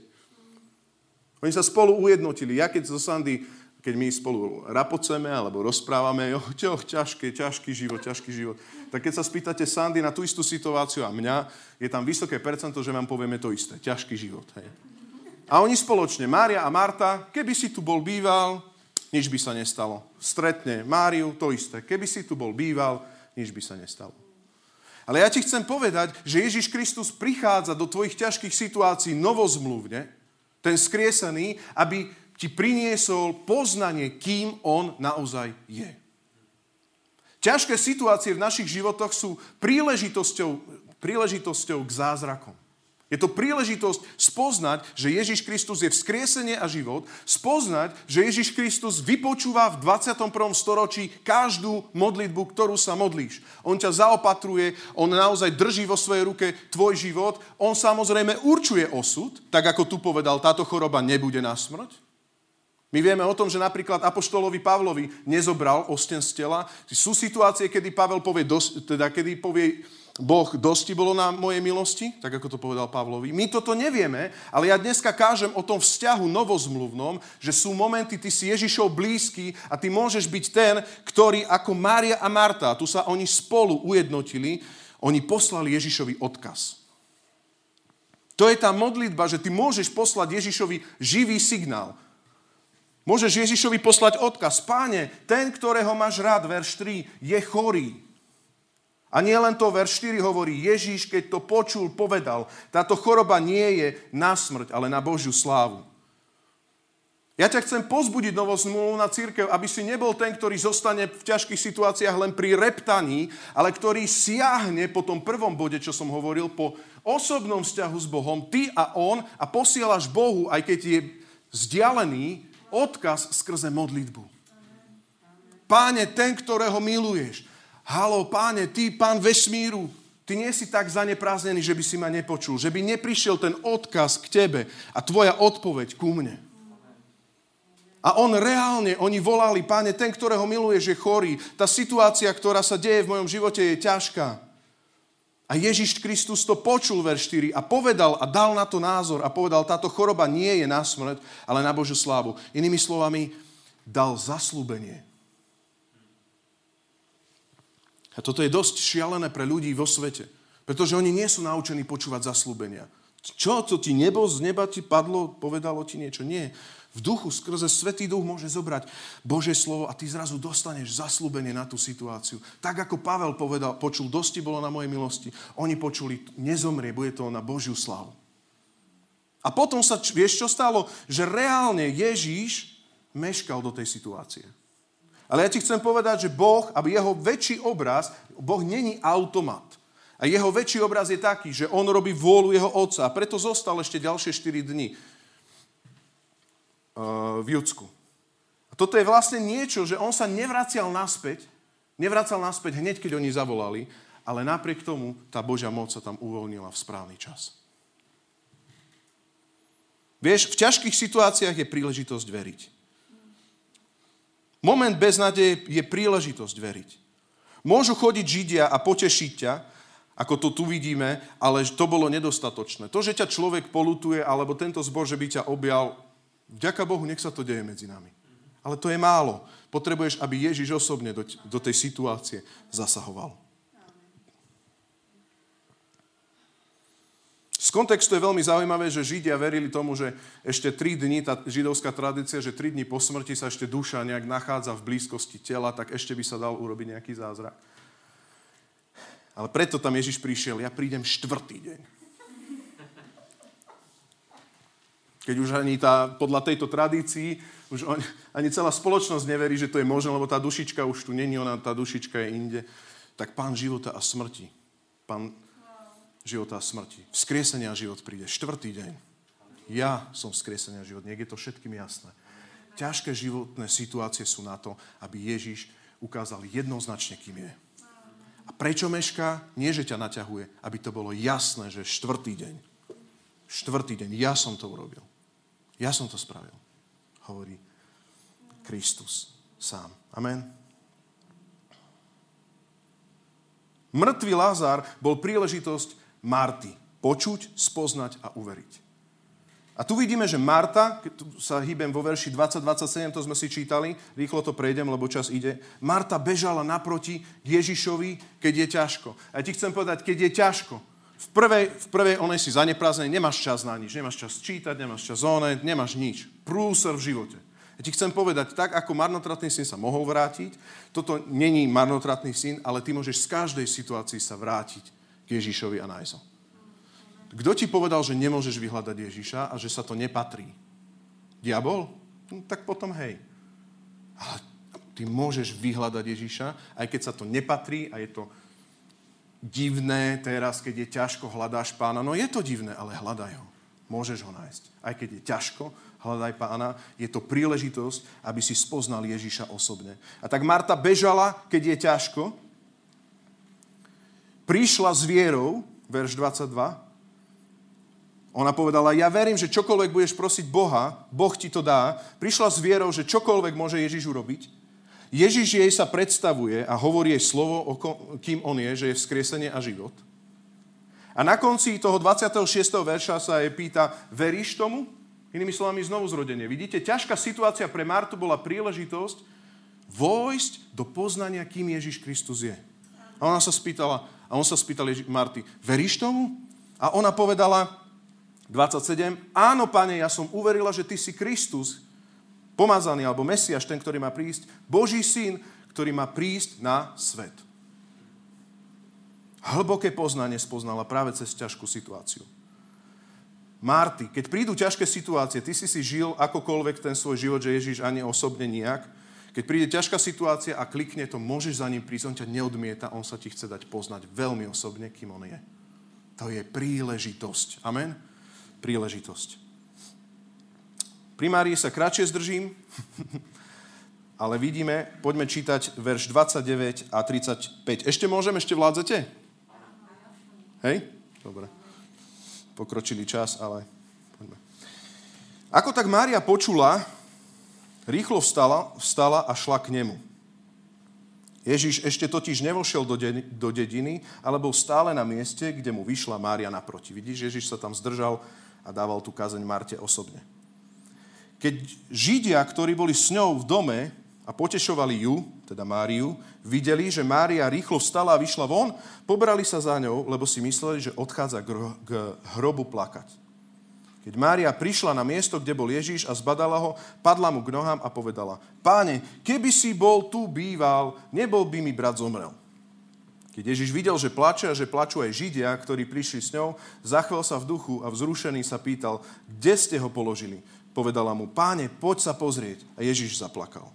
Oni sa spolu ujednotili. Ja keď zo Sandy keď my spolu rapoceme alebo rozprávame, jo, čo, ťažký, ťažký život, ťažký život. Tak keď sa spýtate Sandy na tú istú situáciu a mňa, je tam vysoké percento, že vám povieme to isté. Ťažký život. Hej. A oni spoločne, Mária a Marta, keby si tu bol býval, nič by sa nestalo. Stretne Máriu, to isté. Keby si tu bol býval, nič by sa nestalo. Ale ja ti chcem povedať, že Ježiš Kristus prichádza do tvojich ťažkých situácií novozmluvne, ten skriesený, aby ti priniesol poznanie, kým on naozaj je. Ťažké situácie v našich životoch sú príležitosťou, príležitosťou k zázrakom. Je to príležitosť spoznať, že Ježiš Kristus je vzkriesenie a život, spoznať, že Ježiš Kristus vypočúva v 21. storočí každú modlitbu, ktorú sa modlíš. On ťa zaopatruje, on naozaj drží vo svojej ruke tvoj život, on samozrejme určuje osud, tak ako tu povedal, táto choroba nebude na smrť. My vieme o tom, že napríklad Apoštolovi Pavlovi nezobral osten z tela. Sú situácie, kedy Pavel povie, teda kedy povie Boh dosti bolo na mojej milosti, tak ako to povedal Pavlovi. My toto nevieme, ale ja dneska kážem o tom vzťahu novozmluvnom, že sú momenty, ty si Ježišov blízky a ty môžeš byť ten, ktorý ako Mária a Marta, tu sa oni spolu ujednotili, oni poslali Ježišovi odkaz. To je tá modlitba, že ty môžeš poslať Ježišovi živý signál. Môžeš Ježišovi poslať odkaz. Páne, ten, ktorého máš rád, verš 3, je chorý. A nie len to, verš 4 hovorí, Ježíš, keď to počul, povedal, táto choroba nie je na smrť, ale na Božiu slávu. Ja ťa chcem pozbudiť novozmluvnú na církev, aby si nebol ten, ktorý zostane v ťažkých situáciách len pri reptaní, ale ktorý siahne po tom prvom bode, čo som hovoril, po osobnom vzťahu s Bohom, ty a on a posielaš Bohu, aj keď je vzdialený, odkaz skrze modlitbu. Páne, ten, ktorého miluješ, Halo, páne, ty, pán vesmíru, ty nie si tak zaneprázdnený, že by si ma nepočul, že by neprišiel ten odkaz k tebe a tvoja odpoveď ku mne. A on reálne, oni volali, páne, ten, ktorého miluješ, je chorý. Tá situácia, ktorá sa deje v mojom živote, je ťažká. A Ježiš Kristus to počul, verš 4, a povedal a dal na to názor a povedal, táto choroba nie je na smrť, ale na Božiu slávu. Inými slovami, dal zaslúbenie. A toto je dosť šialené pre ľudí vo svete. Pretože oni nie sú naučení počúvať zaslúbenia. Čo to ti nebo z neba ti padlo, povedalo ti niečo? Nie. V duchu, skrze Svetý duch môže zobrať Božie slovo a ty zrazu dostaneš zaslúbenie na tú situáciu. Tak ako Pavel povedal, počul, dosti bolo na mojej milosti. Oni počuli, nezomrie, bude to na Božiu slavu. A potom sa, vieš čo stalo? Že reálne Ježíš meškal do tej situácie. Ale ja ti chcem povedať, že Boh, aby jeho väčší obraz, Boh není automat. A jeho väčší obraz je taký, že on robí vôľu jeho otca a preto zostal ešte ďalšie 4 dni uh, v Judsku. A toto je vlastne niečo, že on sa nevracial naspäť, nevracal naspäť hneď, keď oni zavolali, ale napriek tomu tá Božia moc sa tam uvoľnila v správny čas. Vieš, v ťažkých situáciách je príležitosť veriť. Moment beznadeje je príležitosť veriť. Môžu chodiť Židia a potešiť ťa, ako to tu vidíme, ale to bolo nedostatočné. To, že ťa človek polutuje, alebo tento zbor, že by ťa objal, vďaka Bohu, nech sa to deje medzi nami. Ale to je málo. Potrebuješ, aby Ježiš osobne do, do tej situácie zasahoval. Z kontextu je veľmi zaujímavé, že Židia verili tomu, že ešte tri dni, tá židovská tradícia, že tri dni po smrti sa ešte duša nejak nachádza v blízkosti tela, tak ešte by sa dal urobiť nejaký zázrak. Ale preto tam Ježiš prišiel, ja prídem štvrtý deň. Keď už ani tá, podľa tejto tradícii, už on, ani celá spoločnosť neverí, že to je možné, lebo tá dušička už tu není, ona, tá dušička je inde, tak pán života a smrti, pán života a smrti. Vzkriesenia a život príde. Štvrtý deň. Ja som vzkriesenia život. Nech je to všetkým jasné. Ťažké životné situácie sú na to, aby Ježiš ukázal jednoznačne, kým je. A prečo mešká? Nie, že ťa naťahuje, aby to bolo jasné, že štvrtý deň. Štvrtý deň. Ja som to urobil. Ja som to spravil. Hovorí Kristus sám. Amen. Mŕtvý Lázar bol príležitosť Marty. Počuť, spoznať a uveriť. A tu vidíme, že Marta, tu sa hýbem vo verši 20-27, to sme si čítali, rýchlo to prejdem, lebo čas ide. Marta bežala naproti Ježišovi, keď je ťažko. A ja ti chcem povedať, keď je ťažko. V prvej, v prvej onej si zaneprázdnej, nemáš čas na nič, nemáš čas čítať, nemáš čas oné, nemáš nič. Prúser v živote. Ja ti chcem povedať, tak ako marnotratný syn sa mohol vrátiť, toto není marnotratný syn, ale ty môžeš z každej situácii sa vrátiť k Ježišovi a nájsť kto ti povedal, že nemôžeš vyhľadať Ježiša a že sa to nepatrí? Diabol? No, tak potom hej. Ale ty môžeš vyhľadať Ježiša, aj keď sa to nepatrí a je to divné teraz, keď je ťažko, hľadáš pána. No je to divné, ale hľadaj ho. Môžeš ho nájsť. Aj keď je ťažko, hľadaj pána. Je to príležitosť, aby si spoznal Ježiša osobne. A tak Marta bežala, keď je ťažko. Prišla s vierou, verš 22, ona povedala, ja verím, že čokoľvek budeš prosiť Boha, Boh ti to dá. Prišla s vierou, že čokoľvek môže Ježiš urobiť. Ježiš jej sa predstavuje a hovorí jej slovo, o kým on je, že je vzkriesenie a život. A na konci toho 26. verša sa jej pýta, veríš tomu? Inými slovami znovu zrodenie. Vidíte, ťažká situácia pre Martu bola príležitosť vojsť do poznania, kým Ježiš Kristus je. A ona sa spýtala, a on sa spýtal Ježi- Marty, veríš tomu? A ona povedala, 27. Áno, pane, ja som uverila, že ty si Kristus, pomazaný, alebo Mesiaš, ten, ktorý má prísť, Boží syn, ktorý má prísť na svet. Hlboké poznanie spoznala práve cez ťažkú situáciu. Marty, keď prídu ťažké situácie, ty si si žil akokoľvek ten svoj život, že Ježiš ani osobne nijak. Keď príde ťažká situácia a klikne to, môžeš za ním prísť, on ťa neodmieta, on sa ti chce dať poznať veľmi osobne, kým on je. To je príležitosť. Amen príležitosť. Pri Márii sa kratšie zdržím, ale vidíme, poďme čítať verš 29 a 35. Ešte môžem, ešte vládzete? Hej? Dobre. Pokročili čas, ale poďme. Ako tak Mária počula, rýchlo vstala, vstala a šla k nemu. Ježiš ešte totiž nevošiel do, de- do dediny, ale bol stále na mieste, kde mu vyšla Mária naproti. Vidíš, Ježiš sa tam zdržal a dával tú kazeň Marte osobne. Keď Židia, ktorí boli s ňou v dome a potešovali ju, teda Máriu, videli, že Mária rýchlo vstala a vyšla von, pobrali sa za ňou, lebo si mysleli, že odchádza k hrobu plakať. Keď Mária prišla na miesto, kde bol Ježíš a zbadala ho, padla mu k nohám a povedala, páne, keby si bol tu býval, nebol by mi brat zomrel. Keď Ježiš videl, že plače a že plačú aj Židia, ktorí prišli s ňou, zachvel sa v duchu a vzrušený sa pýtal, kde ste ho položili? Povedala mu, páne, poď sa pozrieť. A Ježiš zaplakal.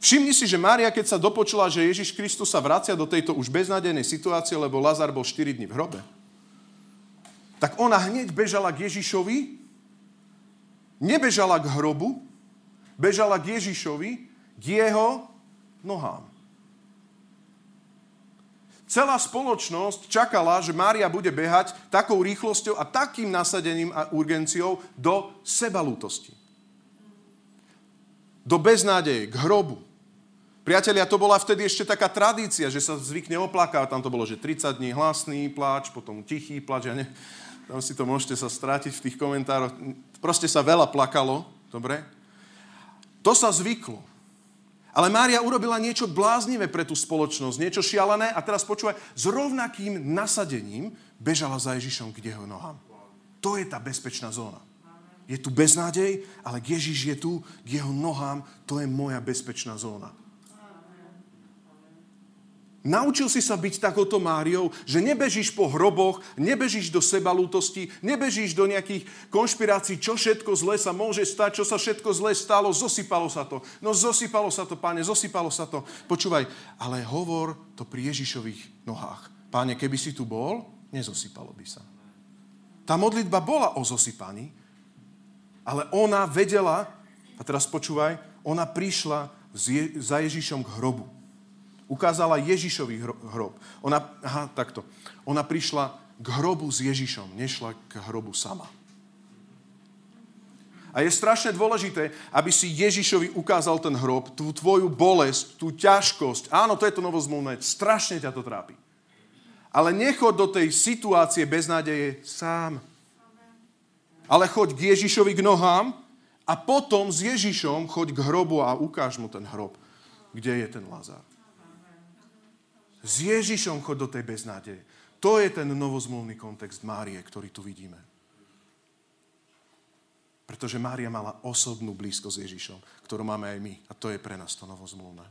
Všimni si, že Mária, keď sa dopočula, že Ježiš Kristus sa vracia do tejto už beznádejnej situácie, lebo Lazar bol 4 dní v hrobe, tak ona hneď bežala k Ježišovi, nebežala k hrobu, bežala k Ježišovi, k jeho nohám. Celá spoločnosť čakala, že Mária bude behať takou rýchlosťou a takým nasadením a urgenciou do sebalútosti. Do beznádeje, k hrobu. Priatelia, to bola vtedy ešte taká tradícia, že sa zvykne oplakať. Tam to bolo, že 30 dní hlasný pláč, potom tichý pláč. Ja ne, tam si to môžete sa strátiť v tých komentároch. Proste sa veľa plakalo, dobre? To sa zvyklo. Ale Mária urobila niečo bláznivé pre tú spoločnosť, niečo šialené a teraz počúvaj, s rovnakým nasadením bežala za Ježišom k jeho nohám. To je tá bezpečná zóna. Je tu beznádej, ale Ježiš je tu k jeho nohám, to je moja bezpečná zóna. Naučil si sa byť takouto Máriou, že nebežíš po hroboch, nebežíš do sebalútosti, nebežíš do nejakých konšpirácií, čo všetko zle sa môže stať, čo sa všetko zle stalo, zosypalo sa to. No zosypalo sa to, páne, zosypalo sa to. Počúvaj, ale hovor to pri Ježišových nohách. Páne, keby si tu bol, nezosypalo by sa. Tá modlitba bola o zosypaní, ale ona vedela, a teraz počúvaj, ona prišla za Ježišom k hrobu ukázala Ježišový hrob. Ona, aha, takto. Ona prišla k hrobu s Ježišom, nešla k hrobu sama. A je strašne dôležité, aby si Ježišovi ukázal ten hrob, tú tvoju bolesť, tú ťažkosť. Áno, to je to novozmluvné, strašne ťa to trápi. Ale nechod do tej situácie beznádeje sám. ale choď k Ježišovi k nohám a potom s Ježišom choď k hrobu a ukáž mu ten hrob, kde je ten Lazar. S Ježišom choď do tej beznádeje. To je ten novozmluvný kontext Márie, ktorý tu vidíme. Pretože Mária mala osobnú blízko s Ježišom, ktorú máme aj my. A to je pre nás to novozmluvné.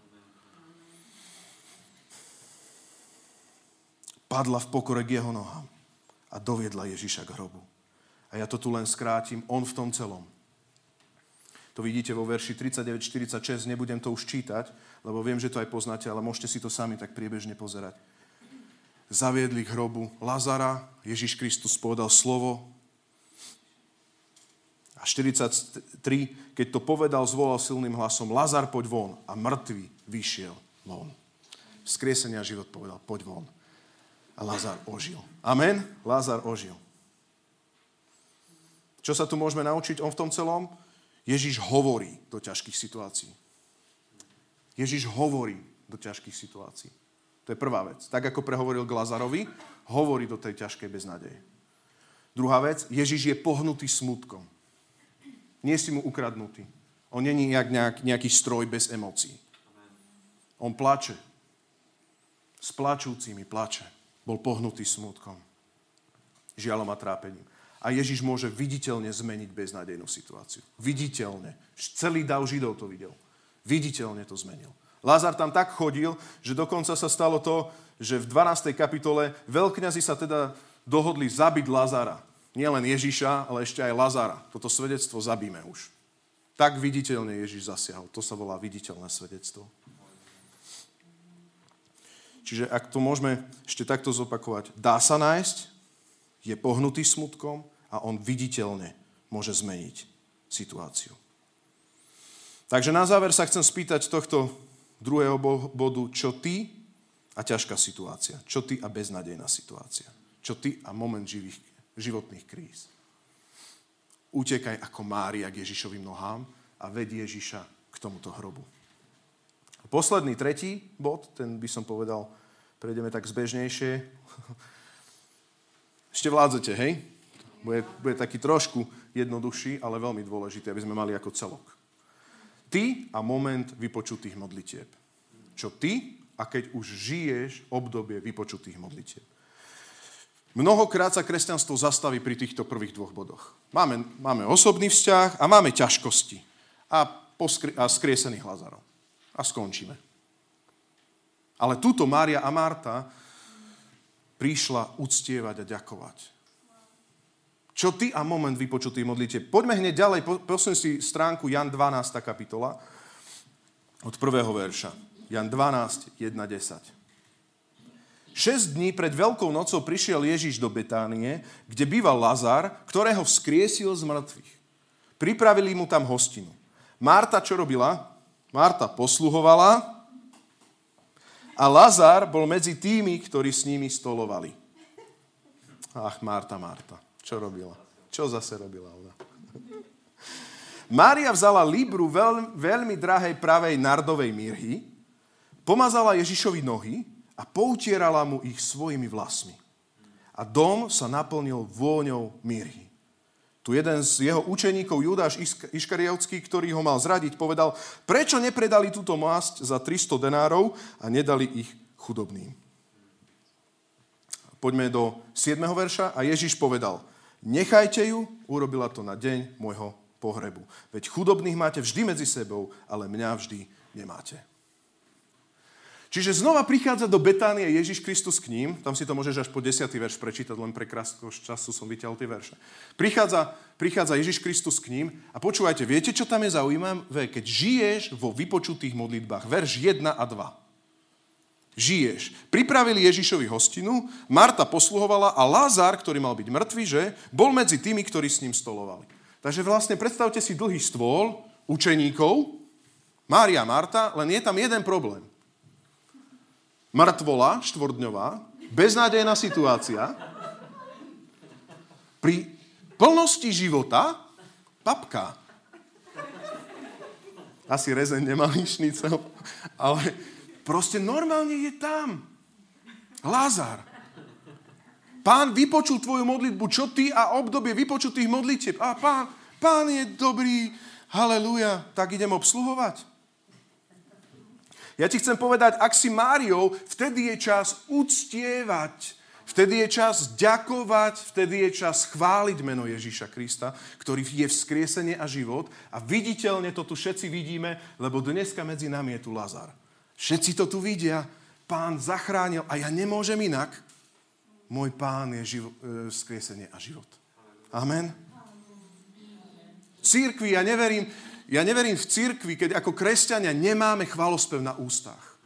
Padla v pokore k jeho nohám a doviedla Ježiša k hrobu. A ja to tu len skrátim, on v tom celom. To vidíte vo verši 39-46, nebudem to už čítať, lebo viem, že to aj poznáte, ale môžete si to sami tak priebežne pozerať. Zaviedli k hrobu Lazara, Ježiš Kristus povedal slovo. A 43, keď to povedal, zvolal silným hlasom, Lazar, poď von. A mŕtvý vyšiel von. Skriesenia život povedal, poď von. A Lazar ožil. Amen? Lazar ožil. Čo sa tu môžeme naučiť on v tom celom? Ježiš hovorí do ťažkých situácií. Ježiš hovorí do ťažkých situácií. To je prvá vec. Tak ako prehovoril k Lazarovi, hovorí do tej ťažkej beznadeje. Druhá vec, Ježiš je pohnutý smutkom. Nie si mu ukradnutý. On není nejak, nejaký stroj bez emócií. On plače. S plačúcimi plače. Bol pohnutý smutkom. Žialom a trápením. A Ježiš môže viditeľne zmeniť beznádejnú situáciu. Viditeľne. Celý dav Židov to videl. Viditeľne to zmenil. Lázar tam tak chodil, že dokonca sa stalo to, že v 12. kapitole veľkňazi sa teda dohodli zabiť Lazara. Nielen Ježiša, ale ešte aj Lazara. Toto svedectvo zabíme už. Tak viditeľne Ježiš zasiahol. To sa volá viditeľné svedectvo. Čiže ak to môžeme ešte takto zopakovať, dá sa nájsť, je pohnutý smutkom a on viditeľne môže zmeniť situáciu. Takže na záver sa chcem spýtať tohto druhého bodu, čo ty a ťažká situácia. Čo ty a beznadejná situácia. Čo ty a moment živých, životných kríz. Utekaj ako Mária k Ježišovým nohám a vedie Ježiša k tomuto hrobu. Posledný, tretí bod, ten by som povedal, prejdeme tak zbežnejšie. Ešte vládzete, hej? Bude, bude taký trošku jednoduchší, ale veľmi dôležitý, aby sme mali ako celok. Ty a moment vypočutých modlitieb. Čo ty a keď už žiješ obdobie vypočutých modlitieb. Mnohokrát sa kresťanstvo zastaví pri týchto prvých dvoch bodoch. Máme, máme osobný vzťah a máme ťažkosti a, poskri- a skriesených Lazarov. A skončíme. Ale túto Mária a Marta prišla uctievať a ďakovať. Čo ty a moment vypočutý modlite? Poďme hneď ďalej, prosím si stránku Jan 12. kapitola od prvého verša. Jan 12, 1, 10. Šesť dní pred Veľkou nocou prišiel Ježiš do Betánie, kde býval Lazar, ktorého vzkriesil z mŕtvych. Pripravili mu tam hostinu. Marta čo robila? Marta posluhovala, a Lazar bol medzi tými, ktorí s nimi stolovali. Ach, Marta, Marta, čo robila? Čo zase robila ona? Mária vzala libru veľ, veľmi drahej pravej nardovej mirhy, pomazala Ježišovi nohy a poutierala mu ich svojimi vlasmi. A dom sa naplnil vôňou mirhy. Tu jeden z jeho učeníkov, Judáš Iškariotský, ktorý ho mal zradiť, povedal, prečo nepredali túto masť za 300 denárov a nedali ich chudobným. Poďme do 7. verša a Ježiš povedal, nechajte ju, urobila to na deň môjho pohrebu. Veď chudobných máte vždy medzi sebou, ale mňa vždy nemáte. Čiže znova prichádza do Betánie Ježiš Kristus k ním, tam si to môžeš až po 10. verš prečítať, len pre krátkosť času som vyťahol tie verše. Prichádza, prichádza Ježiš Kristus k ním a počúvajte, viete, čo tam je zaujímavé? Keď žiješ vo vypočutých modlitbách, verš 1 a 2. Žiješ. Pripravili Ježišovi hostinu, Marta posluhovala a Lázar, ktorý mal byť mŕtvý, že? Bol medzi tými, ktorí s ním stolovali. Takže vlastne predstavte si dlhý stôl učeníkov, Mária Marta, len je tam jeden problém mŕtvola štvordňová, beznádejná situácia, pri plnosti života papka. Asi rezeň nemalý šnicel, ale proste normálne je tam. Lázar. Pán vypočul tvoju modlitbu, čo ty a obdobie vypočutých modlitieb. A pán, pán je dobrý, halleluja, tak idem obsluhovať. Ja ti chcem povedať, ak si Máriou, vtedy je čas uctievať Vtedy je čas ďakovať, vtedy je čas chváliť meno Ježíša Krista, ktorý je vzkriesenie a život. A viditeľne to tu všetci vidíme, lebo dneska medzi nami je tu Lazar. Všetci to tu vidia. Pán zachránil a ja nemôžem inak. Môj pán je živo, e, vzkriesenie a život. Amen. Církvi, ja neverím, ja neverím v církvi, keď ako kresťania nemáme chvalospev na ústach.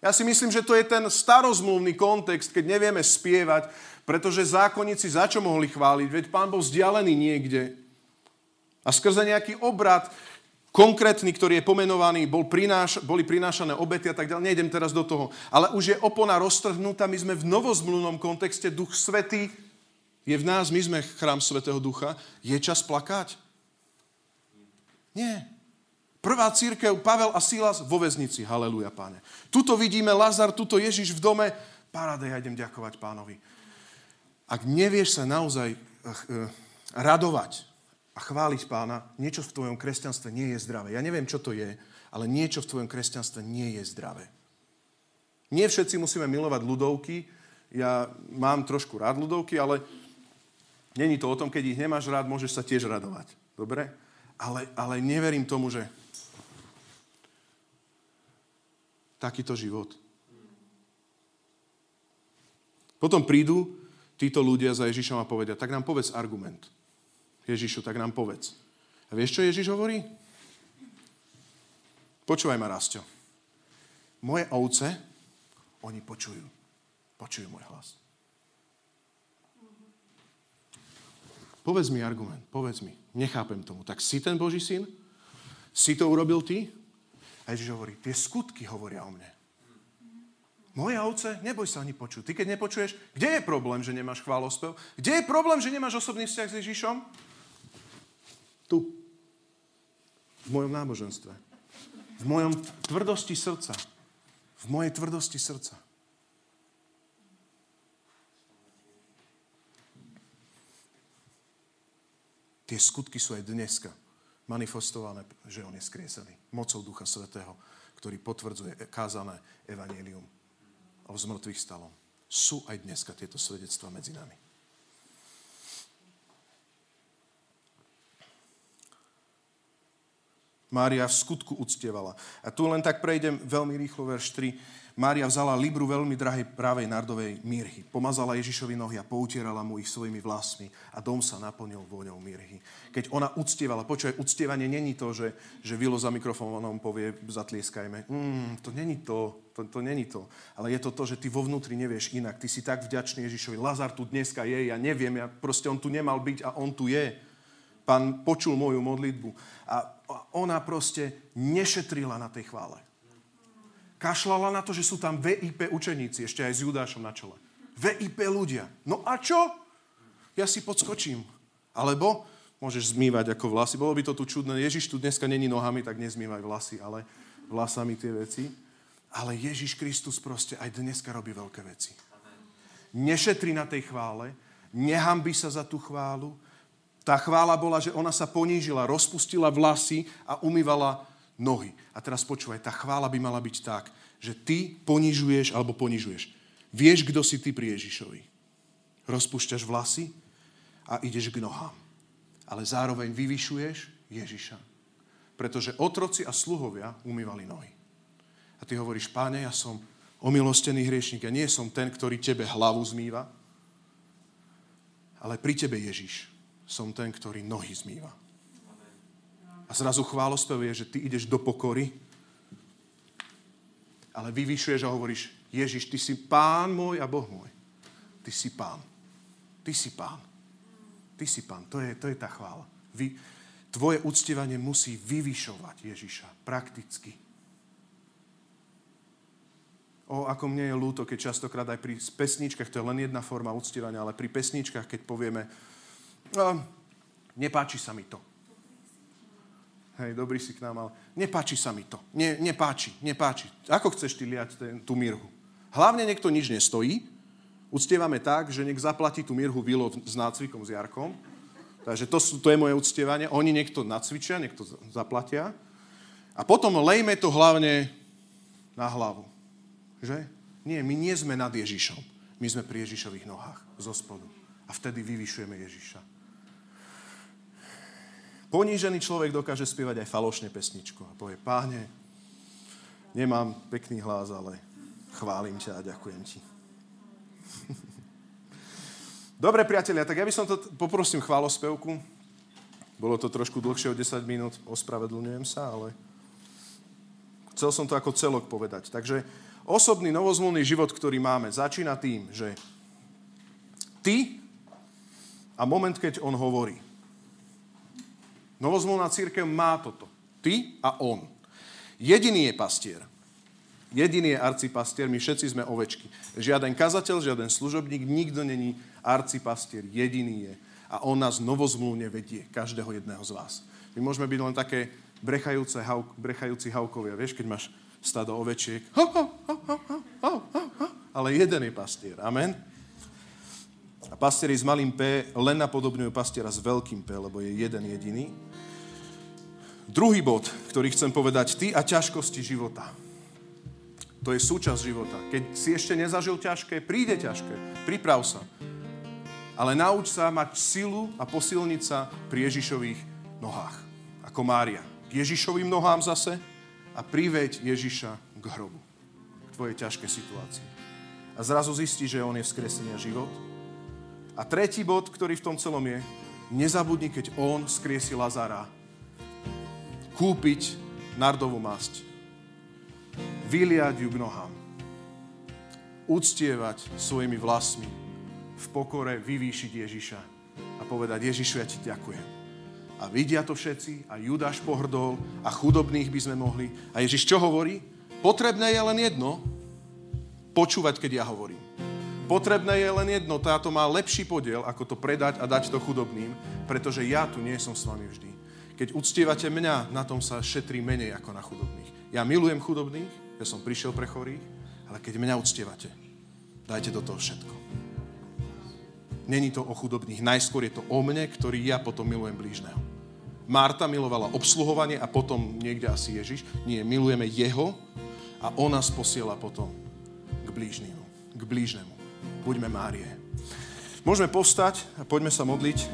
Ja si myslím, že to je ten starozmluvný kontext, keď nevieme spievať, pretože zákonníci za čo mohli chváliť? Veď pán bol vzdialený niekde. A skrze nejaký obrad konkrétny, ktorý je pomenovaný, bol prináš, boli prinášané obety a tak ďalej. Nejdem teraz do toho. Ale už je opona roztrhnutá, my sme v novozmluvnom kontexte, Duch Svetý je v nás, my sme chrám Svetého Ducha. Je čas plakať? Nie. Prvá církev, Pavel a Silas vo väznici. Haleluja, páne. Tuto vidíme Lazar, tuto Ježiš v dome. Paráda, ja idem ďakovať pánovi. Ak nevieš sa naozaj eh, eh, radovať a chváliť pána, niečo v tvojom kresťanstve nie je zdravé. Ja neviem, čo to je, ale niečo v tvojom kresťanstve nie je zdravé. Nie všetci musíme milovať ľudovky. Ja mám trošku rád ľudovky, ale není to o tom, keď ich nemáš rád, môžeš sa tiež radovať. Dobre? Ale, ale neverím tomu, že takýto život. Potom prídu títo ľudia za Ježišom a povedia, tak nám povedz argument. Ježišu, tak nám povedz. A vieš, čo Ježiš hovorí? Počúvaj ma, Rastio. Moje ovce, oni počujú. Počujú môj hlas. Povedz mi argument, povedz mi. Nechápem tomu. Tak si ten Boží syn? Si to urobil ty? A Ježiš hovorí, tie skutky hovoria o mne. Moje ovce, neboj sa ani počuť. Ty keď nepočuješ, kde je problém, že nemáš chválospev? Kde je problém, že nemáš osobný vzťah s Ježišom? Tu. V mojom náboženstve. V mojom tvrdosti srdca. V mojej tvrdosti srdca. Tie skutky sú aj dneska manifestované, že on je skriesený. Mocou Ducha Svetého, ktorý potvrdzuje kázané evanílium o zmrtvých stalom. Sú aj dneska tieto svedectvá medzi nami. Mária v skutku uctievala. A tu len tak prejdem veľmi rýchlo, verš 3. Mária vzala libru veľmi drahej právej nardovej mirhy. Pomazala Ježišovi nohy a poutierala mu ich svojimi vlasmi a dom sa naplnil vôňou mirhy. Keď ona uctievala, počuje, uctievanie není to, že, že Vilo za mikrofónom povie, zatlieskajme. Mm, to není to, to, to není to. Ale je to to, že ty vo vnútri nevieš inak. Ty si tak vďačný Ježišovi. Lazar tu dneska je, ja neviem, ja, proste on tu nemal byť a on tu je. Pán počul moju modlitbu. A ona proste nešetrila na tej chvále kašlala na to, že sú tam VIP učeníci, ešte aj s Judášom na čele. VIP ľudia. No a čo? Ja si podskočím. Alebo môžeš zmývať ako vlasy. Bolo by to tu čudné. Ježiš tu dneska není nohami, tak nezmývaj vlasy, ale vlasami tie veci. Ale Ježiš Kristus proste aj dneska robí veľké veci. Nešetri na tej chvále, nehambi sa za tú chválu. Tá chvála bola, že ona sa ponížila, rozpustila vlasy a umývala nohy. A teraz počúvaj, tá chvála by mala byť tak, že ty ponižuješ alebo ponižuješ. Vieš, kto si ty pri Ježišovi. Rozpúšťaš vlasy a ideš k nohám. Ale zároveň vyvyšuješ Ježiša. Pretože otroci a sluhovia umývali nohy. A ty hovoríš, páne, ja som omilostený hriešnik. Ja nie som ten, ktorý tebe hlavu zmýva, ale pri tebe, Ježiš, som ten, ktorý nohy zmýva. A zrazu chválospev je, že ty ideš do pokory, ale vyvyšuješ a hovoríš, Ježiš, ty si pán môj a Boh môj. Ty si pán. Ty si pán. Ty si pán. To je, to je tá chvála. Vy, tvoje uctievanie musí vyvyšovať Ježiša prakticky. O, ako mne je ľúto, keď častokrát aj pri pesničkách, to je len jedna forma uctievania, ale pri pesničkách, keď povieme, no, nepáči sa mi to. Hej, dobrý si k nám, ale nepáči sa mi to. Ne, nepáči, nepáči. Ako chceš ty liať ten, tú mirhu? Hlavne niekto nič nestojí, Uctievame tak, že nech zaplatí tú Mirhu Vilo s nácvikom s Jarkom. Takže to, to je moje uctievanie. Oni niekto nacvičia, niekto zaplatia. A potom lejme to hlavne na hlavu. Že? Nie, my nie sme nad Ježišom. My sme pri Ježišových nohách, zo spodu. A vtedy vyvyšujeme Ježiša. Ponížený človek dokáže spievať aj falošne pesničku a povie, páne, nemám pekný hlas, ale chválim ťa a ďakujem ti. Dobre, priatelia, tak ja by som to poprosím chválospevku. Bolo to trošku dlhšie o 10 minút, ospravedlňujem sa, ale chcel som to ako celok povedať. Takže osobný novozmluvný život, ktorý máme, začína tým, že ty a moment, keď on hovorí. Novozmluvná církev má toto. Ty a on. Jediný je pastier. Jediný je arcipastier, my všetci sme ovečky. Žiaden kazateľ, žiaden služobník, nikto není arcipastier, jediný je. A on nás novozmluvne vedie, každého jedného z vás. My môžeme byť len také brechajúce, hauk, brechajúci haukovia, vieš, keď máš stado ovečiek. Ho, ho, ho, ho, ho, ho, ho. Ale jeden je pastier. Amen. Pastieri s malým P len napodobňujú pastiera s veľkým P, lebo je jeden jediný. Druhý bod, ktorý chcem povedať, ty a ťažkosti života. To je súčasť života. Keď si ešte nezažil ťažké, príde ťažké. Priprav sa. Ale nauč sa mať silu a posilniť sa pri Ježišových nohách. Ako Mária. K Ježišovým nohám zase a priveď Ježiša k hrobu. K tvojej ťažkej situácii. A zrazu zistí, že on je vzkresenie život. A tretí bod, ktorý v tom celom je, nezabudni, keď on skriesi Lazara, kúpiť nardovú masť vyliať ju k nohám. Uctievať svojimi vlasmi, v pokore vyvýšiť Ježiša a povedať, Ježišu, ja ti ďakujem. A vidia to všetci, a Judáš pohrdol, a chudobných by sme mohli. A Ježiš čo hovorí? Potrebné je len jedno, počúvať, keď ja hovorím. Potrebné je len jedno, táto má lepší podiel, ako to predať a dať to chudobným, pretože ja tu nie som s vami vždy. Keď uctievate mňa, na tom sa šetrí menej ako na chudobných. Ja milujem chudobných, ja som prišiel pre chorých, ale keď mňa uctievate, dajte do toho všetko. Není to o chudobných, najskôr je to o mne, ktorý ja potom milujem blížneho. Marta milovala obsluhovanie a potom niekde asi Ježiš. Nie, milujeme jeho a on nás posiela potom k blížnemu. K blížnemu. Buďme Márie. Môžeme povstať a poďme sa modliť.